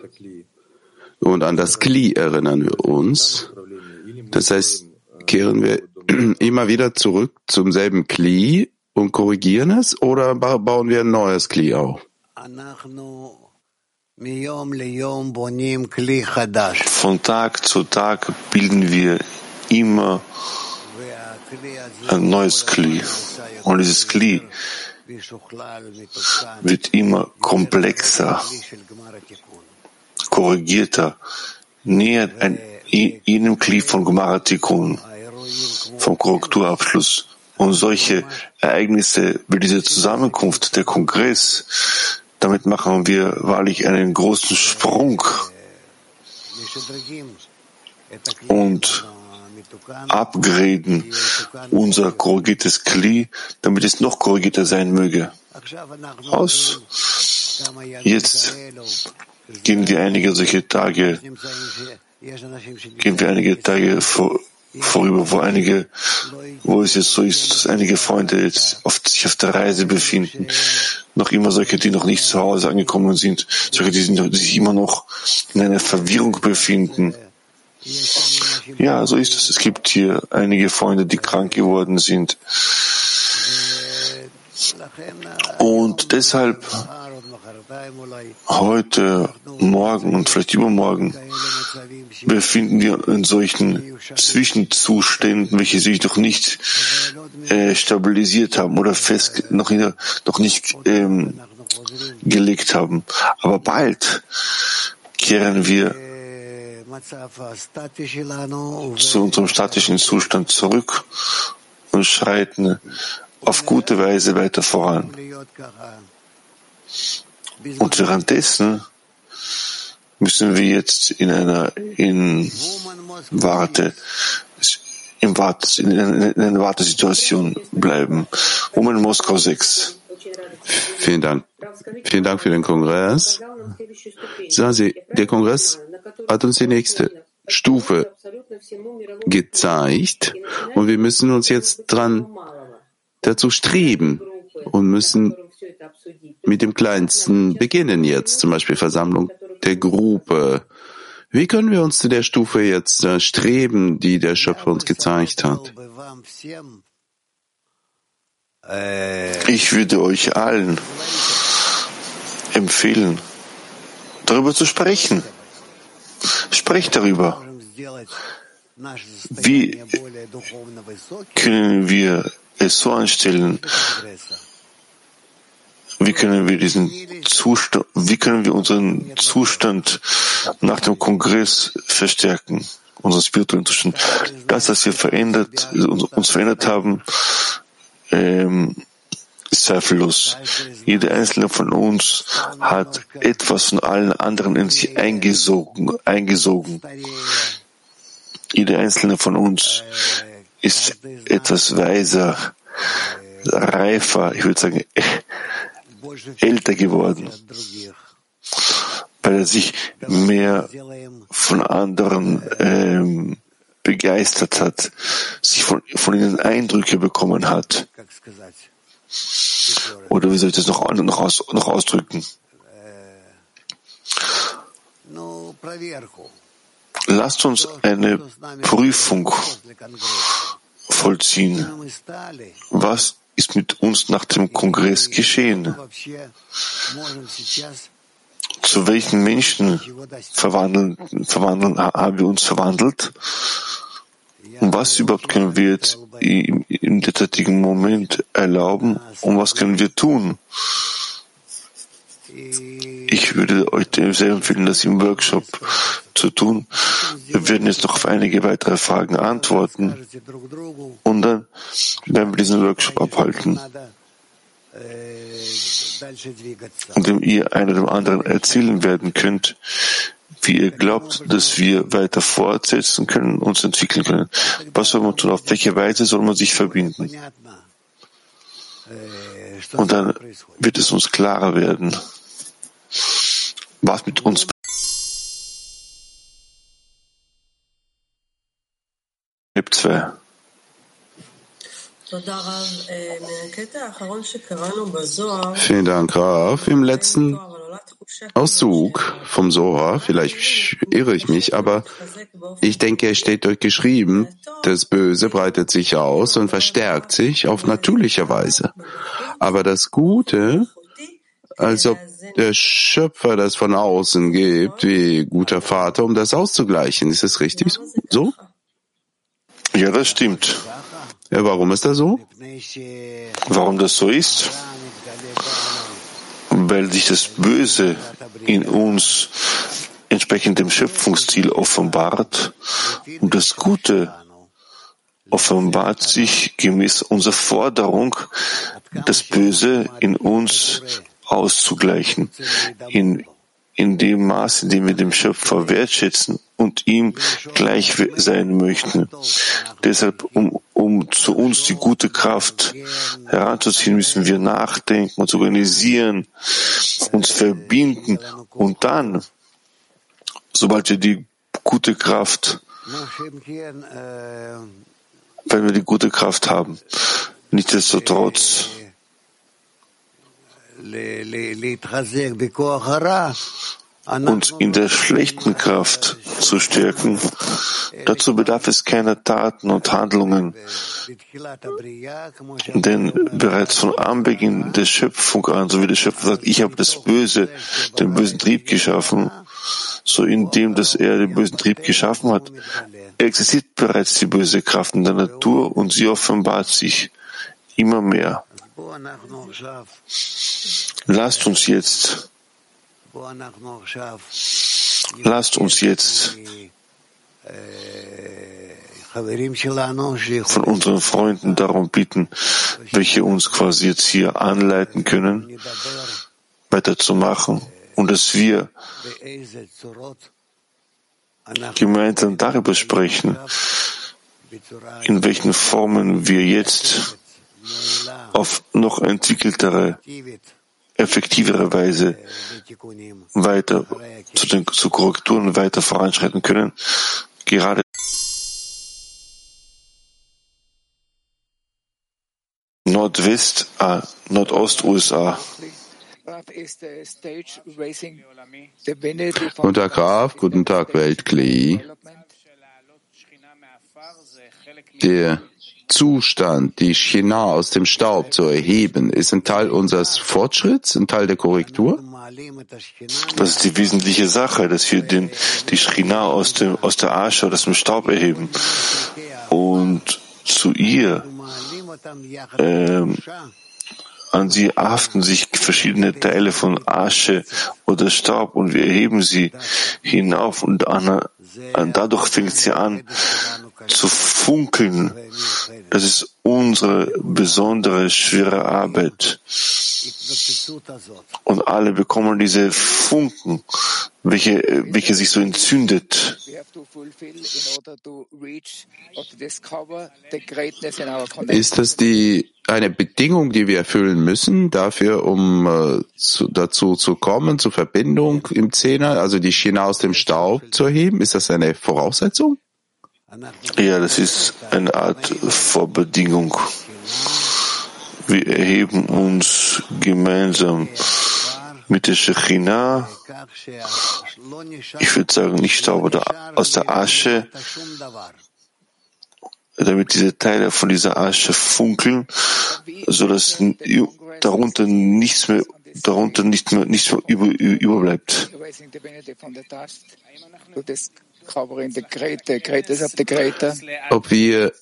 und an das Kli erinnern wir uns. Das heißt, kehren wir immer wieder zurück zum selben Kli und korrigieren es oder bauen wir ein neues Kli auf? Von Tag zu Tag bilden wir immer ein neues Kli. Und dieses Kli wird immer komplexer, korrigierter, nähert ein, jenem Kli von Gemaratikun, vom Korrekturabschluss. Und solche Ereignisse wie diese Zusammenkunft, der Kongress, damit machen wir wahrlich einen großen Sprung. Und upgraden unser korrigiertes Kli, damit es noch korrigierter sein möge. Aus. Jetzt gehen wir einige solche Tage, gehen wir einige Tage vor, vorüber, wo einige, wo es jetzt so ist, dass einige Freunde jetzt auf, sich auf der Reise befinden, noch immer solche, die noch nicht zu Hause angekommen sind, solche, die, sind, die sich immer noch in einer Verwirrung befinden. Ja, so ist es. Es gibt hier einige Freunde, die krank geworden sind. Und deshalb heute, morgen und vielleicht übermorgen befinden wir in solchen Zwischenzuständen, welche sich noch nicht äh, stabilisiert haben oder fest noch, in, noch nicht ähm, gelegt haben. Aber bald kehren wir zu unserem statischen Zustand zurück und schreiten auf gute Weise weiter voran. Und währenddessen müssen wir jetzt in einer in Warte im Warte, in, in einer Wartesituation bleiben. Woman Moskau 6. Vielen Dank. Vielen Dank für den Kongress. Sagen Sie, der Kongress hat uns die nächste Stufe gezeigt und wir müssen uns jetzt dran dazu streben und müssen mit dem Kleinsten beginnen jetzt, zum Beispiel Versammlung der Gruppe. Wie können wir uns zu der Stufe jetzt äh, streben, die der Schöpfer uns gezeigt hat? Ich würde euch allen empfehlen, darüber zu sprechen. Sprecht darüber. Wie können wir es so anstellen? Wie können wir diesen Zustand, wie können wir unseren Zustand nach dem Kongress verstärken? Unseren spirituellen Zustand. Das, was wir verändert, uns verändert haben, ähm, ist zweifellos. Jeder einzelne von uns hat etwas von allen anderen in sich eingesogen, eingesogen. Jeder einzelne von uns ist etwas weiser, reifer, ich würde sagen, älter geworden, weil er sich mehr von anderen ähm, begeistert hat, sich von, von ihnen Eindrücke bekommen hat. Oder wie soll ich das noch, noch, aus, noch ausdrücken? Lasst uns eine Prüfung vollziehen. Was ist mit uns nach dem Kongress geschehen? Zu welchen Menschen verwandeln, verwandeln, haben wir uns verwandelt? Und was überhaupt können wir jetzt im, im derzeitigen Moment erlauben und was können wir tun? Ich würde euch sehr empfehlen, das im Workshop zu tun. Wir werden jetzt noch auf einige weitere Fragen antworten und dann werden wir diesen Workshop abhalten, indem ihr einer dem anderen erzählen werden könnt, wie ihr glaubt, dass wir weiter fortsetzen können, uns entwickeln können. Was soll man tun? Auf welche Weise soll man sich verbinden? Und dann wird es uns klarer werden, was mit uns gibt zwei. Vielen Dank, Graf. Im letzten Auszug vom Soha, vielleicht irre ich mich, aber ich denke, es steht dort geschrieben, das Böse breitet sich aus und verstärkt sich auf natürliche Weise. Aber das Gute, als ob der Schöpfer das von außen gibt, wie guter Vater, um das auszugleichen. Ist das richtig so? Ja, das stimmt. Ja, warum ist das so? Warum das so ist? Weil sich das Böse in uns entsprechend dem Schöpfungsziel offenbart und das Gute offenbart sich gemäß unserer Forderung, das Böse in uns auszugleichen, in, in dem Maß, in dem wir dem Schöpfer wertschätzen und ihm gleich sein möchten. Deshalb, um, um zu uns die gute Kraft heranzuziehen, müssen wir nachdenken, uns organisieren, uns verbinden und dann, sobald wir die gute Kraft, wenn wir die gute Kraft haben, nichtsdestotrotz uns in der schlechten Kraft zu stärken. Dazu bedarf es keiner Taten und Handlungen. Denn bereits von Anbeginn der Schöpfung an, so wie der Schöpfer sagt, ich habe das Böse, den bösen Trieb geschaffen, so indem, dass er den bösen Trieb geschaffen hat, existiert bereits die böse Kraft in der Natur und sie offenbart sich immer mehr. Lasst uns jetzt. Lasst uns jetzt. Von unseren Freunden darum bitten, welche uns quasi jetzt hier anleiten können, weiterzumachen und dass wir gemeinsam darüber sprechen, in welchen Formen wir jetzt auf noch entwickeltere effektivere Weise weiter zu den zu Korrekturen weiter voranschreiten können. Gerade Nordwest, äh, Nordost-USA. Guten Tag, Graf. Guten Tag, Weltkli. Der Zustand, die China aus dem Staub zu erheben, ist ein Teil unseres Fortschritts, ein Teil der Korrektur? Das ist die wesentliche Sache, dass wir den, die China aus, dem, aus der Asche oder aus dem Staub erheben und zu ihr ähm, an sie haften sich verschiedene Teile von Asche oder Staub und wir erheben sie hinauf und an, an, dadurch fängt sie an zu funkeln. Das ist unsere besondere schwere Arbeit. Und alle bekommen diese Funken, welche, welche sich so entzündet. Ist das die, eine Bedingung, die wir erfüllen müssen, dafür, um äh, zu, dazu zu kommen, zur Verbindung im Zehner, also die Schiene aus dem Staub zu erheben? Ist das eine Voraussetzung? Ja, das ist eine Art Vorbedingung. Wir erheben uns gemeinsam mit der Shechina, ich würde sagen nicht Staub oder aus der Asche, damit diese Teile von dieser Asche funkeln, so dass darunter nichts mehr darunter nicht mehr, nichts mehr über, überbleibt. Ob wir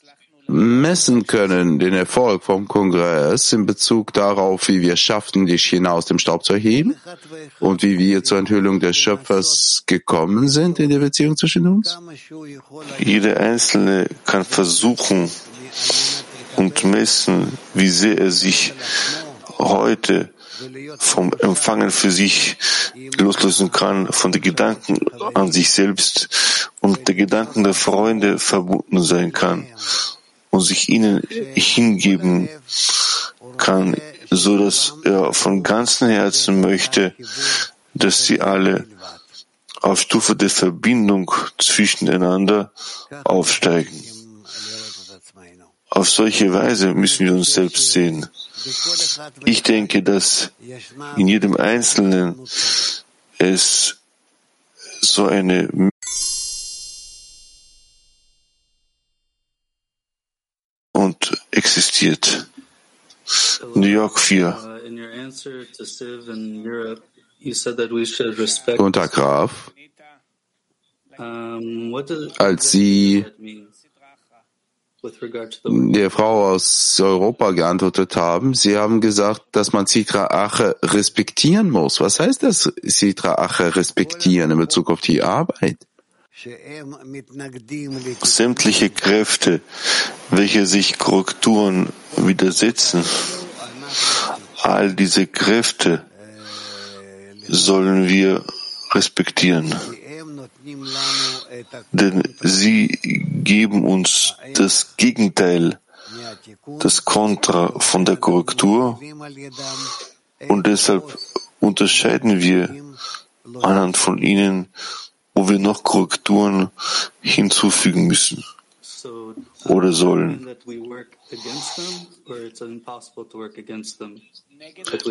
messen können, den Erfolg vom Kongress in Bezug darauf, wie wir schafften, die China aus dem Staub zu erheben und wie wir zur Enthüllung des Schöpfers gekommen sind in der Beziehung zwischen uns? Jeder Einzelne kann versuchen und messen, wie sehr er sich heute vom Empfangen für sich loslösen kann, von den Gedanken an sich selbst und der Gedanken der Freunde verbunden sein kann und sich ihnen hingeben kann, so dass er von ganzem Herzen möchte, dass sie alle auf Stufe der Verbindung zwischeneinander aufsteigen. Auf solche Weise müssen wir uns selbst sehen. Ich denke, dass in jedem Einzelnen es so eine und existiert. New York 4. Und Herr Graf, als Sie der Frau aus Europa geantwortet haben. Sie haben gesagt, dass man Sitra Ache respektieren muss. Was heißt das, Sitra Ache respektieren in Bezug auf die Arbeit? Sämtliche Kräfte, welche sich Korrekturen widersetzen, all diese Kräfte sollen wir respektieren denn sie geben uns das Gegenteil, das Kontra von der Korrektur und deshalb unterscheiden wir anhand von ihnen, wo wir noch Korrekturen hinzufügen müssen oder sollen.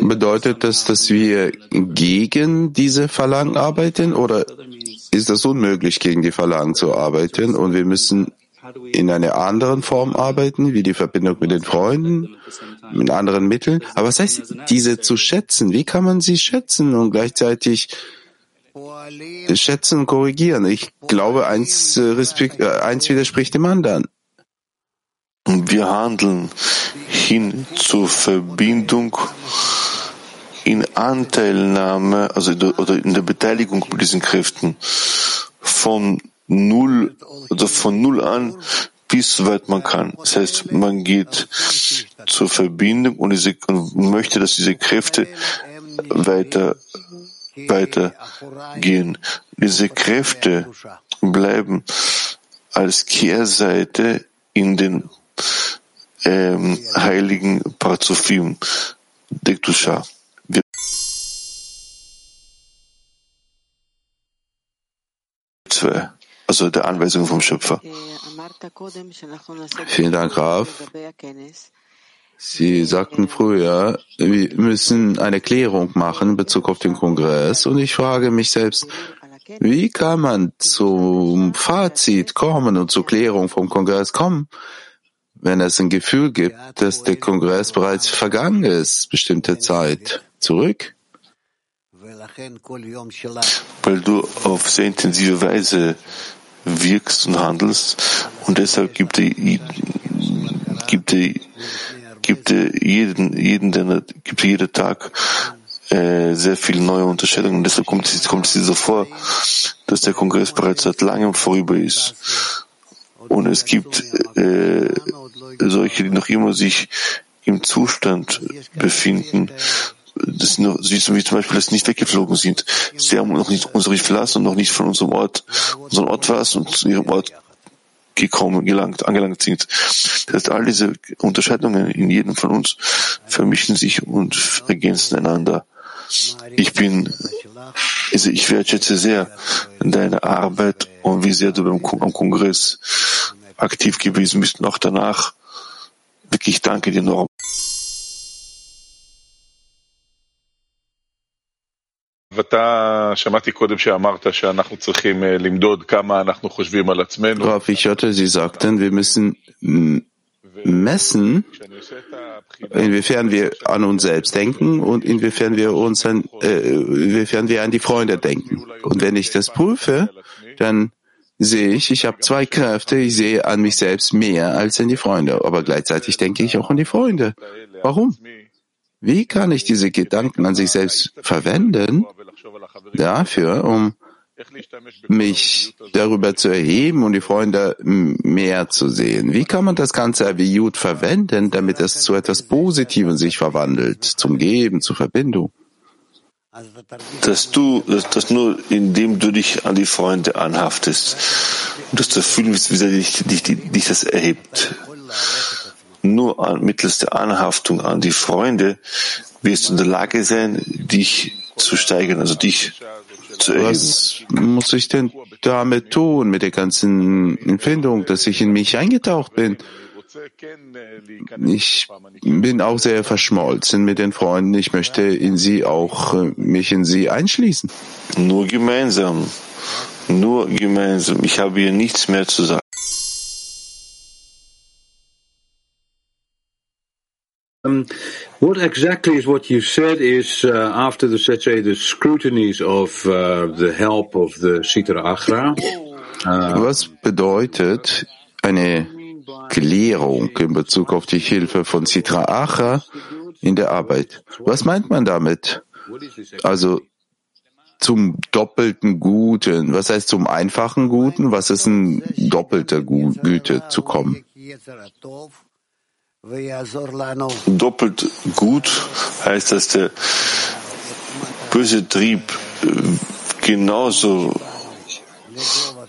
Bedeutet das, dass wir gegen diese Verlangen arbeiten oder ist es unmöglich, gegen die Verlangen zu arbeiten und wir müssen in einer anderen Form arbeiten, wie die Verbindung mit den Freunden, mit anderen Mitteln? Aber was heißt, diese zu schätzen? Wie kann man sie schätzen und gleichzeitig schätzen und korrigieren? Ich glaube, eins, äh, äh, eins widerspricht dem anderen. Wir handeln hin zur Verbindung in Anteilnahme, also oder in der Beteiligung mit diesen Kräften von null, also von null an bis soweit man kann. Das heißt, man geht zur Verbindung und, diese, und möchte, dass diese Kräfte weiter, weiter gehen. Diese Kräfte bleiben als Kehrseite in den ähm, heiligen Parzufim, Dektusha. also der Anweisung vom Schöpfer. Vielen Dank, Raf. Sie sagten früher, wir müssen eine Klärung machen in Bezug auf den Kongress und ich frage mich selbst, wie kann man zum Fazit kommen und zur Klärung vom Kongress kommen, wenn es ein Gefühl gibt, dass der Kongress bereits vergangen ist, bestimmte Zeit zurück? Weil du auf sehr intensive Weise wirkst und handelst und deshalb gibt er, gibt er, gibt er jeden, jeden, gibt er jeden Tag äh, sehr viele neue Unterscheidungen. Und deshalb kommt es, kommt es dir so vor, dass der Kongress bereits seit langem vorüber ist. Und es gibt äh, solche, die noch immer sich im Zustand befinden, das noch, wie zum Beispiel, dass sie nicht weggeflogen sind. Sie haben noch nicht unsere verlassen und noch nicht von unserem Ort, unseren Ort verlassen und zu ihrem Ort gekommen, gelangt, angelangt sind. Das heißt, all diese Unterscheidungen in jedem von uns vermischen sich und ergänzen einander. Ich bin, also ich wertschätze sehr deine Arbeit und wie sehr du beim, am Kongress aktiv gewesen bist und auch danach. Wirklich danke dir enorm. Rav, ich hörte, Sie sagten, wir müssen messen, inwiefern wir an uns selbst denken und inwiefern wir uns an, äh, inwiefern wir an die Freunde denken. Und wenn ich das prüfe, dann sehe ich, ich habe zwei Kräfte. Ich sehe an mich selbst mehr als an die Freunde. Aber gleichzeitig denke ich auch an die Freunde. Warum? Wie kann ich diese Gedanken an sich selbst verwenden dafür, um mich darüber zu erheben und die Freunde mehr zu sehen? Wie kann man das Ganze wie Jud verwenden, damit es zu etwas Positivem sich verwandelt, zum Geben, zur Verbindung? Dass du, dass, dass nur indem du dich an die Freunde anhaftest und dass du fühlen wirst, wie sehr dich, dich, dich das erhebt. Nur an, mittels der Anhaftung an die Freunde wirst du in der Lage sein, dich zu steigern, also dich zu erheben. Was muss ich denn damit tun, mit der ganzen Empfindung, dass ich in mich eingetaucht bin? Ich bin auch sehr verschmolzen mit den Freunden. Ich möchte in sie auch, äh, mich in sie einschließen. Nur gemeinsam. Nur gemeinsam. Ich habe hier nichts mehr zu sagen. Um, what exactly is what you said is uh, after the, let's say, the scrutinies of uh, the help of the Sitra Achra? Uh, Was bedeutet eine Klärung in Bezug auf die Hilfe von Sitra Acha in der Arbeit. Was meint man damit? Also zum doppelten Guten. Was heißt zum einfachen Guten? Was ist ein doppelter Güte zu kommen? Doppelt gut heißt, dass der böse Trieb äh, genauso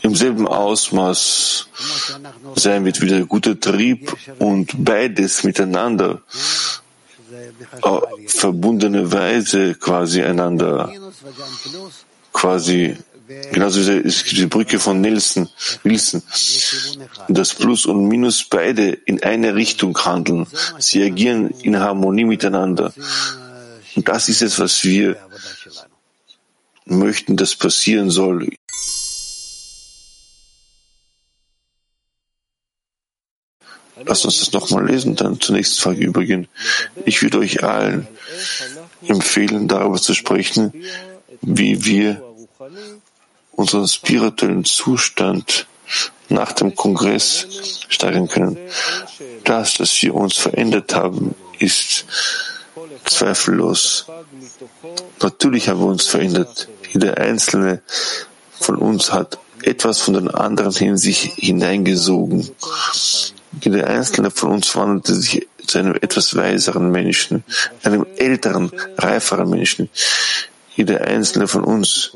im selben Ausmaß sein wird wie der gute Trieb und beides miteinander äh, verbundene Weise quasi einander quasi genauso wie die Brücke von Nielsen, Nielsen, dass Plus und Minus beide in eine Richtung handeln. Sie agieren in Harmonie miteinander. Und das ist es, was wir möchten, dass passieren soll Lasst uns das nochmal lesen, dann zur nächsten Frage übergehen. Ich würde euch allen empfehlen, darüber zu sprechen, wie wir unseren spirituellen Zustand nach dem Kongress steigern können. Das, dass wir uns verändert haben, ist zweifellos. Natürlich haben wir uns verändert. Jeder einzelne von uns hat etwas von den anderen in sich hineingesogen. Jeder einzelne von uns wandelte sich zu einem etwas weiseren Menschen, einem älteren, reiferen Menschen. Jeder einzelne von uns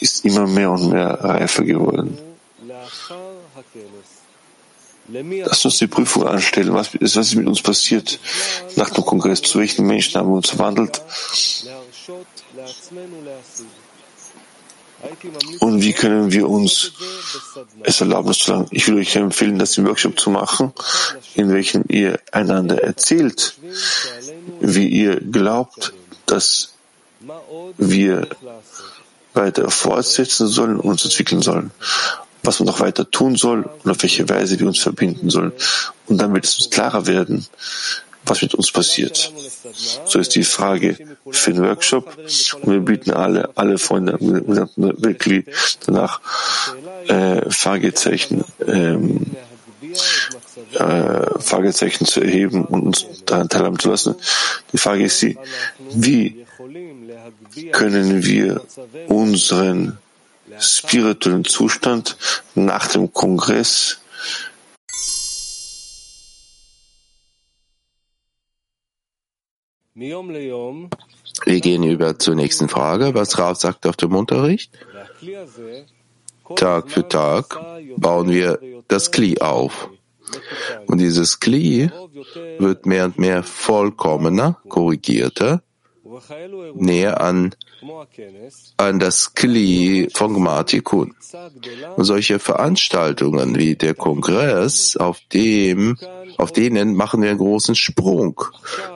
ist immer mehr und mehr reifer geworden. Lass uns die Prüfung anstellen. Was ist, was ist mit uns passiert nach dem Kongress? Zu welchen Menschen haben wir uns verwandelt? Und wie können wir uns es erlauben zu sagen? Ich will euch empfehlen, das im Workshop zu machen, in welchem ihr einander erzählt, wie ihr glaubt, dass wir weiter fortsetzen sollen und uns entwickeln sollen, was man noch weiter tun soll und auf welche Weise wir uns verbinden sollen. Und dann wird es uns klarer werden, was mit uns passiert. So ist die Frage für den Workshop. Und wir bieten alle, alle Freunde wirklich danach äh, Fragezeichen, ähm, äh, Fragezeichen zu erheben und uns daran teilhaben zu lassen. Die Frage ist sie, wie können wir unseren spirituellen Zustand nach dem Kongress Wir gehen über zur nächsten Frage, was Rav sagt auf dem Unterricht. Tag für Tag bauen wir das Kli auf. Und dieses Kli wird mehr und mehr vollkommener, korrigierter, näher an, an das Kli von Gmatikun. Und solche Veranstaltungen wie der Kongress, auf dem, auf denen machen wir einen großen Sprung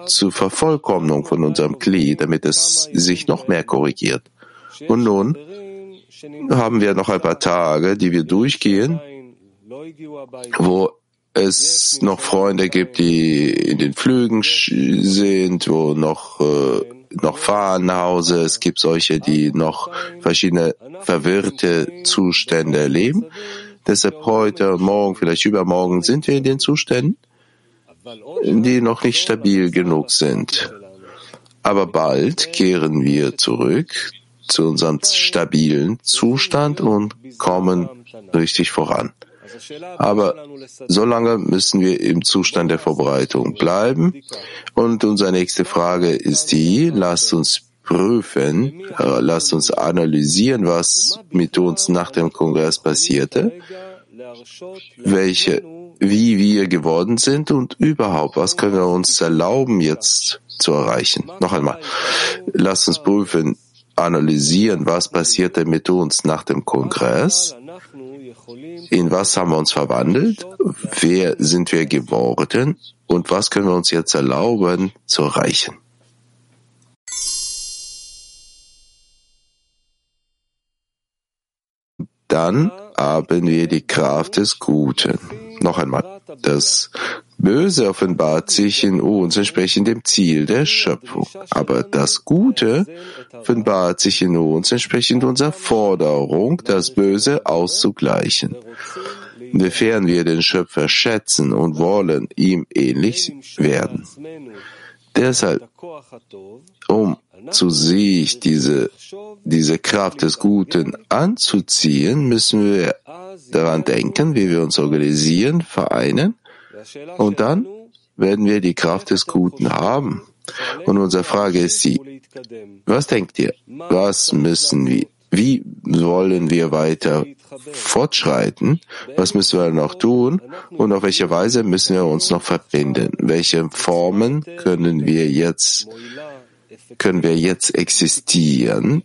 zur Vervollkommnung von unserem Kli, damit es sich noch mehr korrigiert. Und nun haben wir noch ein paar Tage, die wir durchgehen, wo es noch Freunde gibt, die in den Flügen sind, wo noch äh, noch fahren nach Hause, es gibt solche, die noch verschiedene verwirrte Zustände erleben. Deshalb heute morgen, vielleicht übermorgen sind wir in den Zuständen, die noch nicht stabil genug sind. Aber bald kehren wir zurück zu unserem stabilen Zustand und kommen richtig voran. Aber solange müssen wir im Zustand der Vorbereitung bleiben. Und unsere nächste Frage ist die, lasst uns prüfen, äh, lasst uns analysieren, was mit uns nach dem Kongress passierte, welche, wie wir geworden sind und überhaupt, was können wir uns erlauben jetzt zu erreichen. Noch einmal, lasst uns prüfen, analysieren, was passierte mit uns nach dem Kongress in was haben wir uns verwandelt? Wer sind wir geworden? Und was können wir uns jetzt erlauben zu erreichen? Dann haben wir die Kraft des Guten. Noch einmal, das Böse offenbart sich in uns entsprechend dem Ziel der Schöpfung. Aber das Gute offenbart sich in uns entsprechend unserer Forderung, das Böse auszugleichen. Inwiefern wir den Schöpfer schätzen und wollen ihm ähnlich werden. Deshalb, um zu sich diese, diese Kraft des Guten anzuziehen, müssen wir daran denken, wie wir uns organisieren, vereinen und dann werden wir die Kraft des Guten haben. Und unsere Frage ist sie, was denkt ihr? Was müssen wir? Wie wollen wir weiter fortschreiten? Was müssen wir noch tun? Und auf welche Weise müssen wir uns noch verbinden? Welche Formen können wir jetzt, können wir jetzt existieren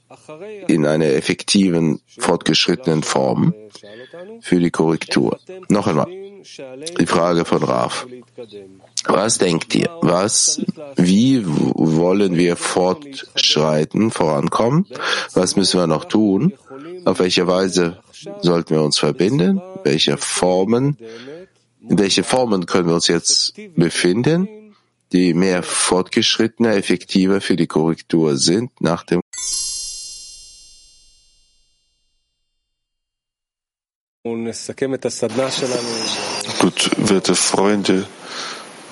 in einer effektiven, fortgeschrittenen Form für die Korrektur? Noch einmal. Die Frage von Raf. Was denkt ihr? Was, wie wollen wir fortschreiten, vorankommen? Was müssen wir noch tun? Auf welche Weise sollten wir uns verbinden? Welche Formen, in welche Formen können wir uns jetzt befinden, die mehr fortgeschrittener, effektiver für die Korrektur sind nach dem Gut, werte Freunde,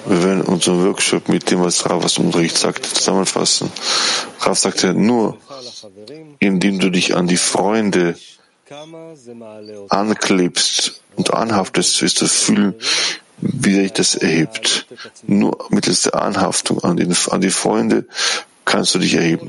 wir werden unseren Workshop mit dem, was Ravas Unterricht sagte, zusammenfassen. Rav sagte, nur indem du dich an die Freunde anklebst und anhaftest, wirst du fühlen, wie sich das erhebt. Nur mittels der Anhaftung an, den, an die Freunde kannst du dich erheben.